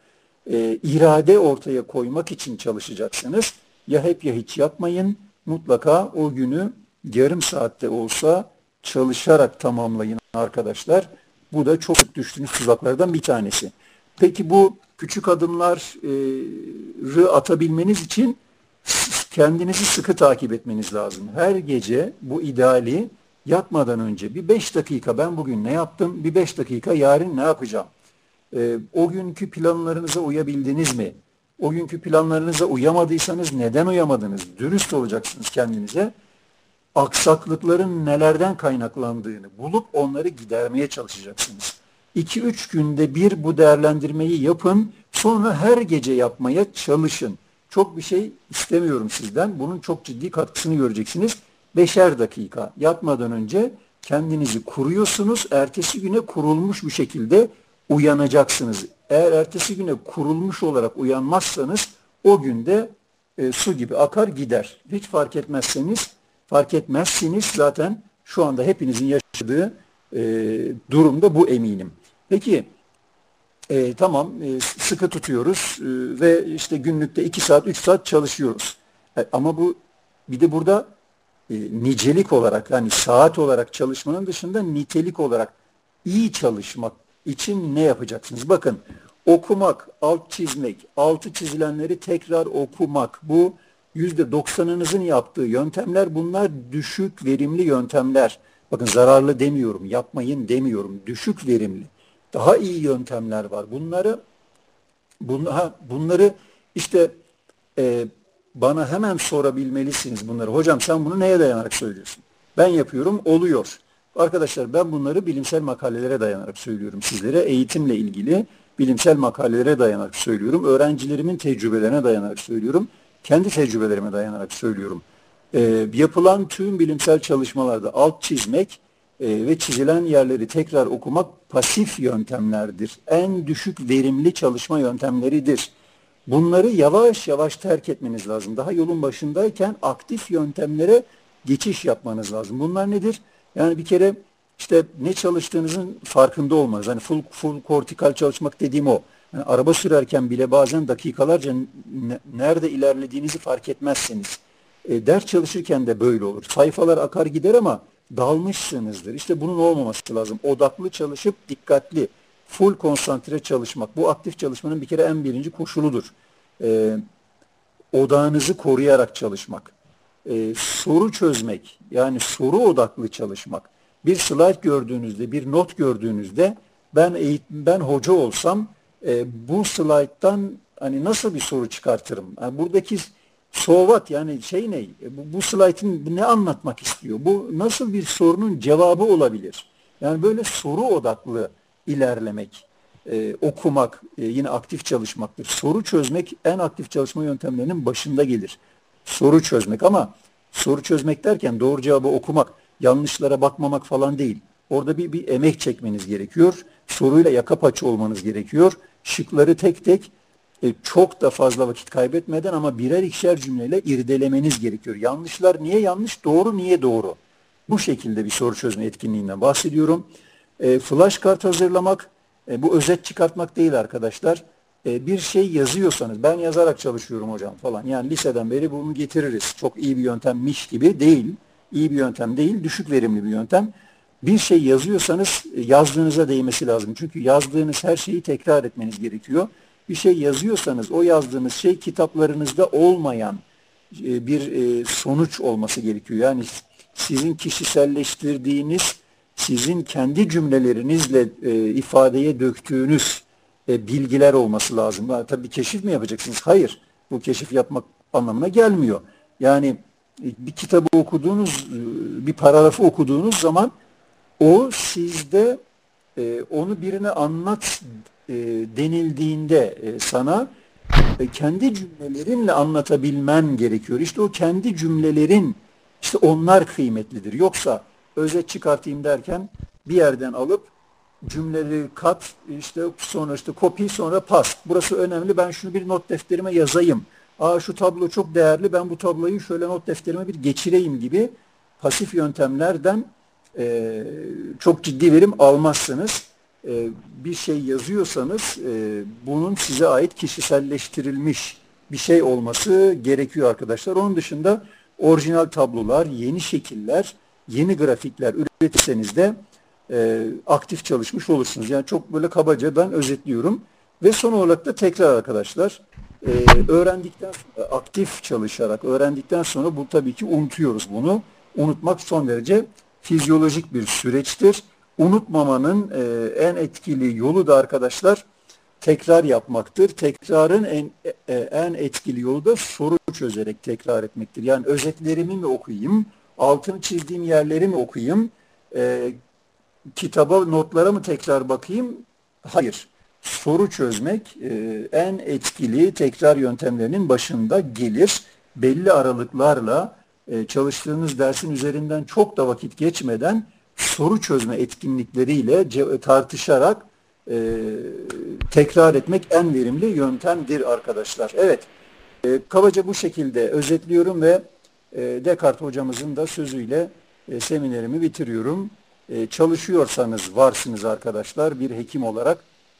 e, irade ortaya koymak için çalışacaksınız. Ya hep ya hiç yapmayın. Mutlaka o günü yarım saatte olsa çalışarak tamamlayın arkadaşlar. Bu da çok düştüğünüz tuzaklardan bir tanesi. Peki bu küçük adımları atabilmeniz için kendinizi sıkı takip etmeniz lazım. Her gece bu ideali yatmadan önce bir beş dakika ben bugün ne yaptım, bir beş dakika yarın ne yapacağım? E, o günkü planlarınıza uyabildiniz mi? O günkü planlarınıza uyamadıysanız neden uyamadınız? Dürüst olacaksınız kendinize. Aksaklıkların nelerden kaynaklandığını bulup onları gidermeye çalışacaksınız. 2-3 günde bir bu değerlendirmeyi yapın. Sonra her gece yapmaya çalışın. Çok bir şey istemiyorum sizden. Bunun çok ciddi katkısını göreceksiniz beşer dakika yatmadan önce kendinizi kuruyorsunuz. Ertesi güne kurulmuş bir şekilde uyanacaksınız. Eğer ertesi güne kurulmuş olarak uyanmazsanız o günde e, su gibi akar gider. Hiç fark etmezseniz, fark etmezsiniz zaten şu anda hepinizin yaşadığı e, durumda bu eminim. Peki e, tamam e, sıkı tutuyoruz e, ve işte günlükte 2 saat 3 saat çalışıyoruz. E, ama bu bir de burada e, nicelik olarak yani saat olarak çalışmanın dışında nitelik olarak iyi çalışmak için ne yapacaksınız? Bakın okumak, alt çizmek, altı çizilenleri tekrar okumak bu yüzde doksanınızın yaptığı yöntemler bunlar düşük verimli yöntemler. Bakın zararlı demiyorum, yapmayın demiyorum. Düşük verimli. Daha iyi yöntemler var. Bunları bun, ha, bunları işte e, bana hemen sorabilmelisiniz bunları. Hocam sen bunu neye dayanarak söylüyorsun? Ben yapıyorum, oluyor. Arkadaşlar ben bunları bilimsel makalelere dayanarak söylüyorum sizlere. Eğitimle ilgili bilimsel makalelere dayanarak söylüyorum. Öğrencilerimin tecrübelerine dayanarak söylüyorum. Kendi tecrübelerime dayanarak söylüyorum. Ee, yapılan tüm bilimsel çalışmalarda alt çizmek e, ve çizilen yerleri tekrar okumak pasif yöntemlerdir. En düşük verimli çalışma yöntemleridir. Bunları yavaş yavaş terk etmeniz lazım. Daha yolun başındayken aktif yöntemlere geçiş yapmanız lazım. Bunlar nedir? Yani bir kere işte ne çalıştığınızın farkında olmanız. Hani full, full kortikal çalışmak dediğim o. Yani araba sürerken bile bazen dakikalarca nerede ilerlediğinizi fark etmezsiniz. E, ders çalışırken de böyle olur. Sayfalar akar gider ama dalmışsınızdır. İşte bunun olmaması lazım. Odaklı çalışıp dikkatli full konsantre çalışmak. Bu aktif çalışmanın bir kere en birinci koşuludur. Ee, odağınızı koruyarak çalışmak. Ee, soru çözmek, yani soru odaklı çalışmak. Bir slide gördüğünüzde, bir not gördüğünüzde ben eğitim, ben hoca olsam e, bu slayttan hani nasıl bir soru çıkartırım? Yani buradaki sovat yani şey ne? Bu, bu slaytın ne anlatmak istiyor? Bu nasıl bir sorunun cevabı olabilir? Yani böyle soru odaklı ilerlemek, e, okumak, e, yine aktif çalışmaktır. Soru çözmek en aktif çalışma yöntemlerinin başında gelir. Soru çözmek ama soru çözmek derken doğru cevabı okumak, yanlışlara bakmamak falan değil. Orada bir, bir emek çekmeniz gerekiyor. Soruyla yaka paça olmanız gerekiyor. Şıkları tek tek e, çok da fazla vakit kaybetmeden ama birer ikişer cümleyle irdelemeniz gerekiyor. Yanlışlar niye yanlış, doğru niye doğru? Bu şekilde bir soru çözme etkinliğinden bahsediyorum. E, flash kart hazırlamak, e, bu özet çıkartmak değil arkadaşlar. E, bir şey yazıyorsanız, ben yazarak çalışıyorum hocam falan. Yani liseden beri bunu getiririz. Çok iyi bir yöntemmiş gibi değil. İyi bir yöntem değil, düşük verimli bir yöntem. Bir şey yazıyorsanız e, yazdığınıza değmesi lazım. Çünkü yazdığınız her şeyi tekrar etmeniz gerekiyor. Bir şey yazıyorsanız o yazdığınız şey kitaplarınızda olmayan e, bir e, sonuç olması gerekiyor. Yani sizin kişiselleştirdiğiniz, sizin kendi cümlelerinizle ifadeye döktüğünüz bilgiler olması lazım. Tabii keşif mi yapacaksınız? Hayır. Bu keşif yapmak anlamına gelmiyor. Yani bir kitabı okuduğunuz, bir paragrafı okuduğunuz zaman o sizde e, onu birine anlat e, denildiğinde e, sana e, kendi cümlelerinle anlatabilmen gerekiyor. İşte o kendi cümlelerin işte onlar kıymetlidir. Yoksa özet çıkartayım derken bir yerden alıp cümleleri kat işte sonra işte copy sonra paste. Burası önemli. Ben şunu bir not defterime yazayım. Aa şu tablo çok değerli. Ben bu tabloyu şöyle not defterime bir geçireyim gibi pasif yöntemlerden e, çok ciddi verim almazsınız. E, bir şey yazıyorsanız e, bunun size ait kişiselleştirilmiş bir şey olması gerekiyor arkadaşlar. Onun dışında orijinal tablolar, yeni şekiller, yeni grafikler üretirseniz de e, aktif çalışmış olursunuz. Yani çok böyle kabaca ben özetliyorum. Ve son olarak da tekrar arkadaşlar e, öğrendikten sonra aktif çalışarak öğrendikten sonra bu tabii ki unutuyoruz bunu. Unutmak son derece fizyolojik bir süreçtir. Unutmamanın e, en etkili yolu da arkadaşlar tekrar yapmaktır. Tekrarın en e, en etkili yolu da soru çözerek tekrar etmektir. Yani özetlerimi mi okuyayım, altını çizdiğim yerleri mi okuyayım, e, kitaba, notlara mı tekrar bakayım? Hayır. Soru çözmek e, en etkili tekrar yöntemlerinin başında gelir. Belli aralıklarla e, çalıştığınız dersin üzerinden çok da vakit geçmeden soru çözme etkinlikleriyle tartışarak e, tekrar etmek en verimli yöntemdir arkadaşlar. Evet, e, kabaca bu şekilde özetliyorum ve Descartes hocamızın da sözüyle e, seminerimi bitiriyorum. E, çalışıyorsanız varsınız arkadaşlar bir hekim olarak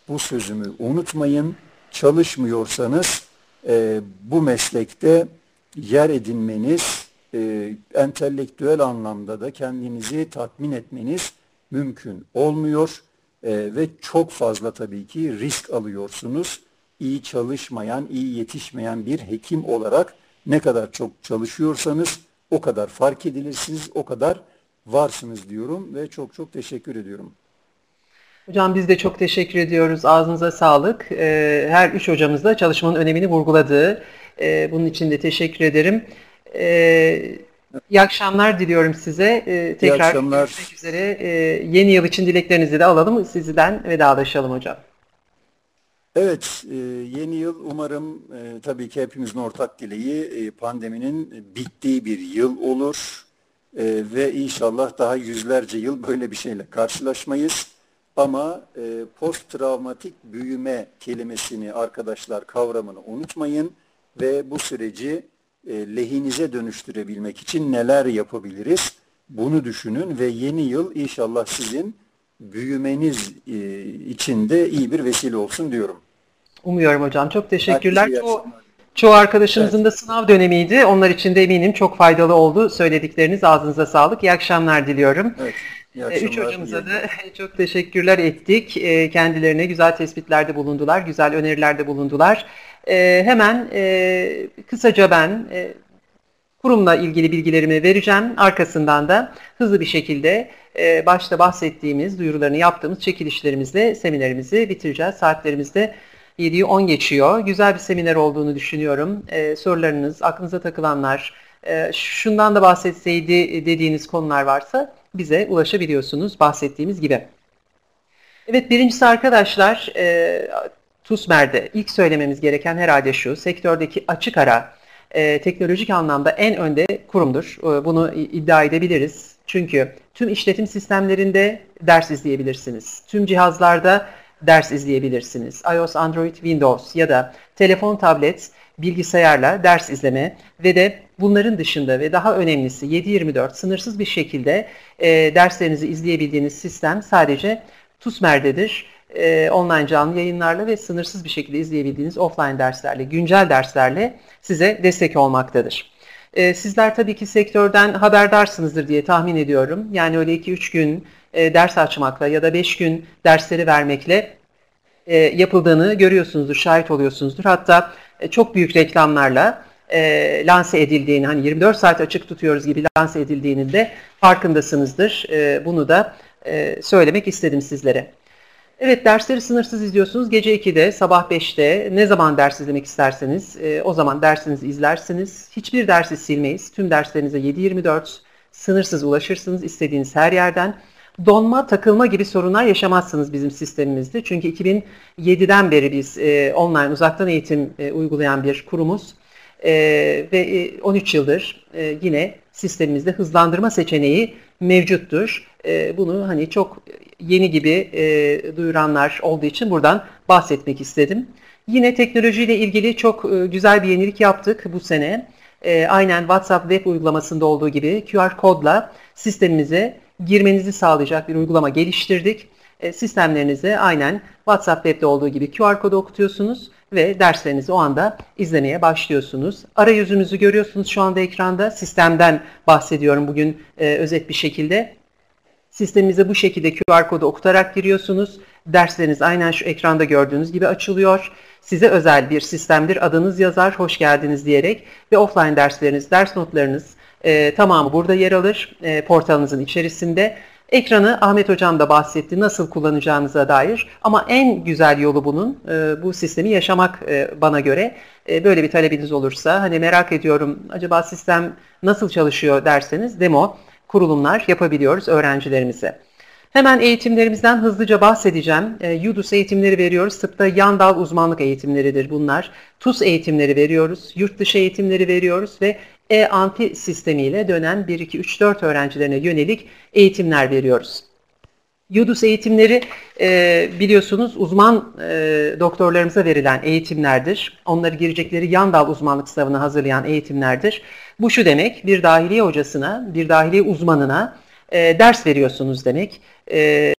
bu sözümü unutmayın. Çalışmıyorsanız e, bu meslekte yer edinmeniz e, entelektüel anlamda da kendinizi tatmin etmeniz mümkün olmuyor e, ve çok fazla tabii ki risk alıyorsunuz. İyi çalışmayan, iyi yetişmeyen bir hekim olarak ne kadar çok çalışıyorsanız o kadar fark edilirsiniz, o kadar varsınız diyorum ve çok çok teşekkür ediyorum. Hocam biz de çok teşekkür ediyoruz. Ağzınıza sağlık. Ee, her üç hocamız da çalışmanın önemini vurguladığı. Ee, bunun için de teşekkür ederim. Ee, iyi akşamlar diliyorum size. Tekrar iyi akşamlar. görüşmek üzere. Yeni yıl için dileklerinizi de alalım. Sizden vedalaşalım hocam. Evet, e, yeni yıl umarım e, tabii ki hepimizin ortak dileği e, pandeminin bittiği bir yıl olur ve inşallah daha yüzlerce yıl böyle bir şeyle karşılaşmayız. Ama post travmatik büyüme kelimesini arkadaşlar kavramını unutmayın ve bu süreci lehinize dönüştürebilmek için neler yapabiliriz? Bunu düşünün ve yeni yıl inşallah sizin büyümeniz için de iyi bir vesile olsun diyorum. Umuyorum hocam. Çok teşekkürler. Çoğu, çoğu arkadaşımızın da sınav dönemiydi. Onlar için de eminim çok faydalı oldu. Söyledikleriniz ağzınıza sağlık. İyi akşamlar diliyorum. Evet, iyi Ee, akşamlar. Üç hocamıza da çok teşekkürler ettik. Ee, Kendilerine güzel tespitlerde bulundular, güzel önerilerde bulundular. Ee, Hemen e, kısaca ben e, kurumla ilgili bilgilerimi vereceğim. Arkasından da hızlı bir şekilde e, başta bahsettiğimiz, duyurularını yaptığımız çekilişlerimizle seminerimizi bitireceğiz. Saatlerimizde 7'yi 10 geçiyor. Güzel bir seminer olduğunu düşünüyorum. Ee, Sorularınız, aklınıza takılanlar, e, şundan da bahsetseydi dediğiniz konular varsa bize ulaşabiliyorsunuz bahsettiğimiz gibi. Evet birincisi arkadaşlar e, TUSMER'de ilk söylememiz gereken herhalde şu sektördeki açık ara e, teknolojik anlamda en önde kurumdur. E, bunu iddia edebiliriz. Çünkü tüm işletim sistemlerinde ders izleyebilirsiniz. Tüm cihazlarda ders izleyebilirsiniz. iOS, Android, Windows ya da telefon, tablet, bilgisayarla ders izleme ve de bunların dışında ve daha önemlisi 7-24 sınırsız bir şekilde e, derslerinizi izleyebildiğiniz sistem sadece TUSMER'dedir. E, online canlı yayınlarla ve sınırsız bir şekilde izleyebildiğiniz offline derslerle, güncel derslerle size destek olmaktadır. E, sizler tabii ki sektörden haberdarsınızdır diye tahmin ediyorum. Yani öyle 2-3 gün e, ders açmakla ya da 5 gün dersleri vermekle e, yapıldığını görüyorsunuzdur, şahit oluyorsunuzdur. Hatta e, çok büyük reklamlarla e, lanse edildiğini, hani 24 saat açık tutuyoruz gibi lanse edildiğini de farkındasınızdır. E, bunu da e, söylemek istedim sizlere. Evet dersleri sınırsız izliyorsunuz. Gece 2'de, sabah 5'te ne zaman ders izlemek isterseniz o zaman dersinizi izlersiniz. Hiçbir dersi silmeyiz. Tüm derslerinize 7-24 sınırsız ulaşırsınız istediğiniz her yerden. Donma, takılma gibi sorunlar yaşamazsınız bizim sistemimizde. Çünkü 2007'den beri biz e, online uzaktan eğitim e, uygulayan bir kurumuz. E, ve e, 13 yıldır e, yine sistemimizde hızlandırma seçeneği mevcuttur. E, bunu hani çok yeni gibi e, duyuranlar olduğu için buradan bahsetmek istedim. Yine teknolojiyle ilgili çok e, güzel bir yenilik yaptık bu sene. E, aynen WhatsApp web uygulamasında olduğu gibi QR kodla sistemimize girmenizi sağlayacak bir uygulama geliştirdik. E, sistemlerinize aynen WhatsApp web'de olduğu gibi QR kodu okutuyorsunuz ve derslerinizi o anda izlemeye başlıyorsunuz. Arayüzünüzü görüyorsunuz şu anda ekranda. Sistemden bahsediyorum bugün e, özet bir şekilde. Sistemimize bu şekilde QR kodu okutarak giriyorsunuz. Dersleriniz aynen şu ekranda gördüğünüz gibi açılıyor. Size özel bir sistemdir. Adınız yazar, hoş geldiniz diyerek ve offline dersleriniz, ders notlarınız e, tamamı burada yer alır e, portalınızın içerisinde. Ekranı Ahmet Hocam da bahsetti nasıl kullanacağınıza dair ama en güzel yolu bunun e, bu sistemi yaşamak e, bana göre. E, böyle bir talebiniz olursa hani merak ediyorum acaba sistem nasıl çalışıyor derseniz demo kurulumlar yapabiliyoruz öğrencilerimize. Hemen eğitimlerimizden hızlıca bahsedeceğim. E, Yudus eğitimleri veriyoruz. Tıpta yan dal uzmanlık eğitimleridir bunlar. TUS eğitimleri veriyoruz. Yurt dışı eğitimleri veriyoruz ve e-anti sistemiyle dönem 1, 2, 3, 4 öğrencilerine yönelik eğitimler veriyoruz. Yudus eğitimleri e, biliyorsunuz uzman e, doktorlarımıza verilen eğitimlerdir. Onları girecekleri yan dal uzmanlık sınavına hazırlayan eğitimlerdir. Bu şu demek, bir dahiliye hocasına, bir dahiliye uzmanına e, ders veriyorsunuz demek. E,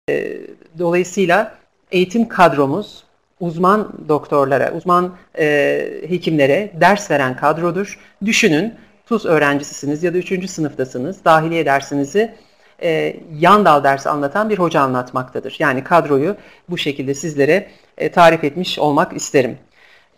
dolayısıyla eğitim kadromuz uzman doktorlara, uzman e, hekimlere ders veren kadrodur. Düşünün TUS öğrencisisiniz ya da 3. sınıftasınız. Dahiliye dersinizi e, yan dal dersi anlatan bir hoca anlatmaktadır. Yani kadroyu bu şekilde sizlere e, tarif etmiş olmak isterim.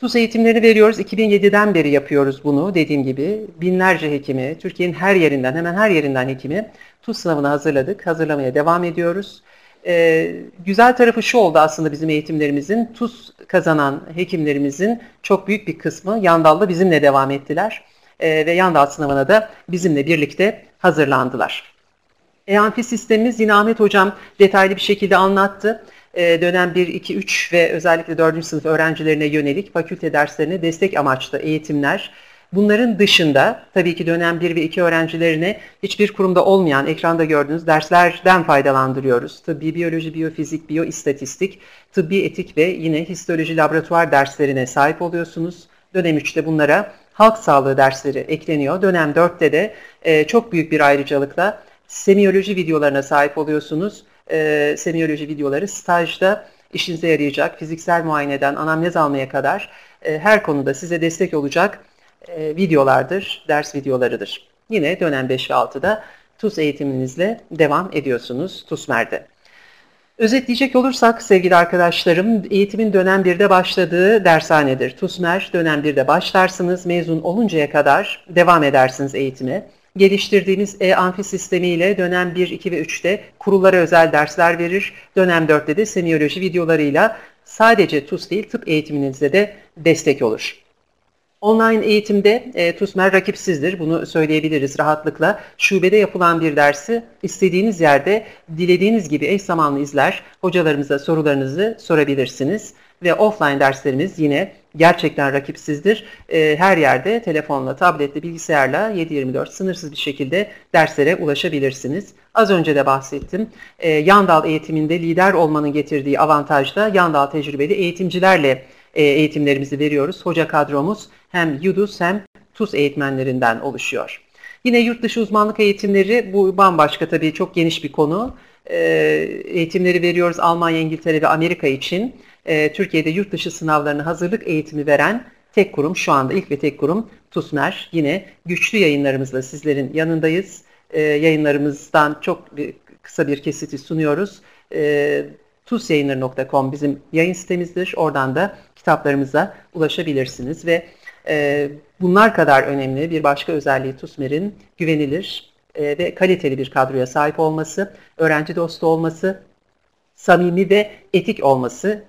TUS eğitimleri veriyoruz. 2007'den beri yapıyoruz bunu dediğim gibi. Binlerce hekimi, Türkiye'nin her yerinden, hemen her yerinden hekimi TUS sınavına hazırladık. Hazırlamaya devam ediyoruz. Ee, güzel tarafı şu oldu aslında bizim eğitimlerimizin. TUS kazanan hekimlerimizin çok büyük bir kısmı Yandal'da bizimle devam ettiler. Ee, ve Yandal sınavına da bizimle birlikte hazırlandılar. E-amfi sistemimiz yine Ahmet Hocam detaylı bir şekilde anlattı. Ee, dönem 1, 2, 3 ve özellikle 4. sınıf öğrencilerine yönelik fakülte derslerine destek amaçlı eğitimler. Bunların dışında tabii ki dönem 1 ve 2 öğrencilerine hiçbir kurumda olmayan ekranda gördüğünüz derslerden faydalandırıyoruz. Tıbbi biyoloji, biyofizik, biyoistatistik, tıbbi etik ve yine histoloji laboratuvar derslerine sahip oluyorsunuz. Dönem 3'te bunlara halk sağlığı dersleri ekleniyor. Dönem 4'te de e, çok büyük bir ayrıcalıkla semiyoloji videolarına sahip oluyorsunuz. E, semiyoloji videoları stajda işinize yarayacak, fiziksel muayeneden anamnez almaya kadar e, her konuda size destek olacak e, videolardır, ders videolarıdır. Yine dönem 5 ve 6'da TUS eğitiminizle devam ediyorsunuz TUSMER'de. Özetleyecek olursak sevgili arkadaşlarım, eğitimin dönem 1'de başladığı dershanedir. TUSMER dönem 1'de başlarsınız, mezun oluncaya kadar devam edersiniz eğitime. Geliştirdiğimiz e-amfi sistemiyle dönem 1, 2 ve 3'te kurullara özel dersler verir. Dönem 4'te de semiyoloji videolarıyla sadece TUS değil tıp eğitiminizde de destek olur. Online eğitimde e, TUSMER rakipsizdir. Bunu söyleyebiliriz rahatlıkla. Şubede yapılan bir dersi istediğiniz yerde dilediğiniz gibi eş zamanlı izler, hocalarımıza sorularınızı sorabilirsiniz. Ve offline derslerimiz yine gerçekten rakipsizdir. E, her yerde telefonla, tabletle, bilgisayarla 7-24 sınırsız bir şekilde derslere ulaşabilirsiniz. Az önce de bahsettim. E, Yandal eğitiminde lider olmanın getirdiği avantajla Yandal tecrübeli eğitimcilerle e, eğitimlerimizi veriyoruz. Hoca kadromuz hem YUDUS hem TUS eğitmenlerinden oluşuyor. Yine yurt dışı uzmanlık eğitimleri bu bambaşka tabii çok geniş bir konu. E, eğitimleri veriyoruz Almanya, İngiltere ve Amerika için. E, Türkiye'de yurt dışı sınavlarına hazırlık eğitimi veren tek kurum şu anda ilk ve tek kurum TUSMER. Yine güçlü yayınlarımızla sizlerin yanındayız. E, yayınlarımızdan çok bir, kısa bir kesiti sunuyoruz. E, tusyayınları.com bizim yayın sitemizdir. Oradan da kitaplarımıza ulaşabilirsiniz ve bunlar kadar önemli bir başka özelliği TUSMER'in güvenilir e, ve kaliteli bir kadroya sahip olması, öğrenci dostu olması, samimi ve etik olması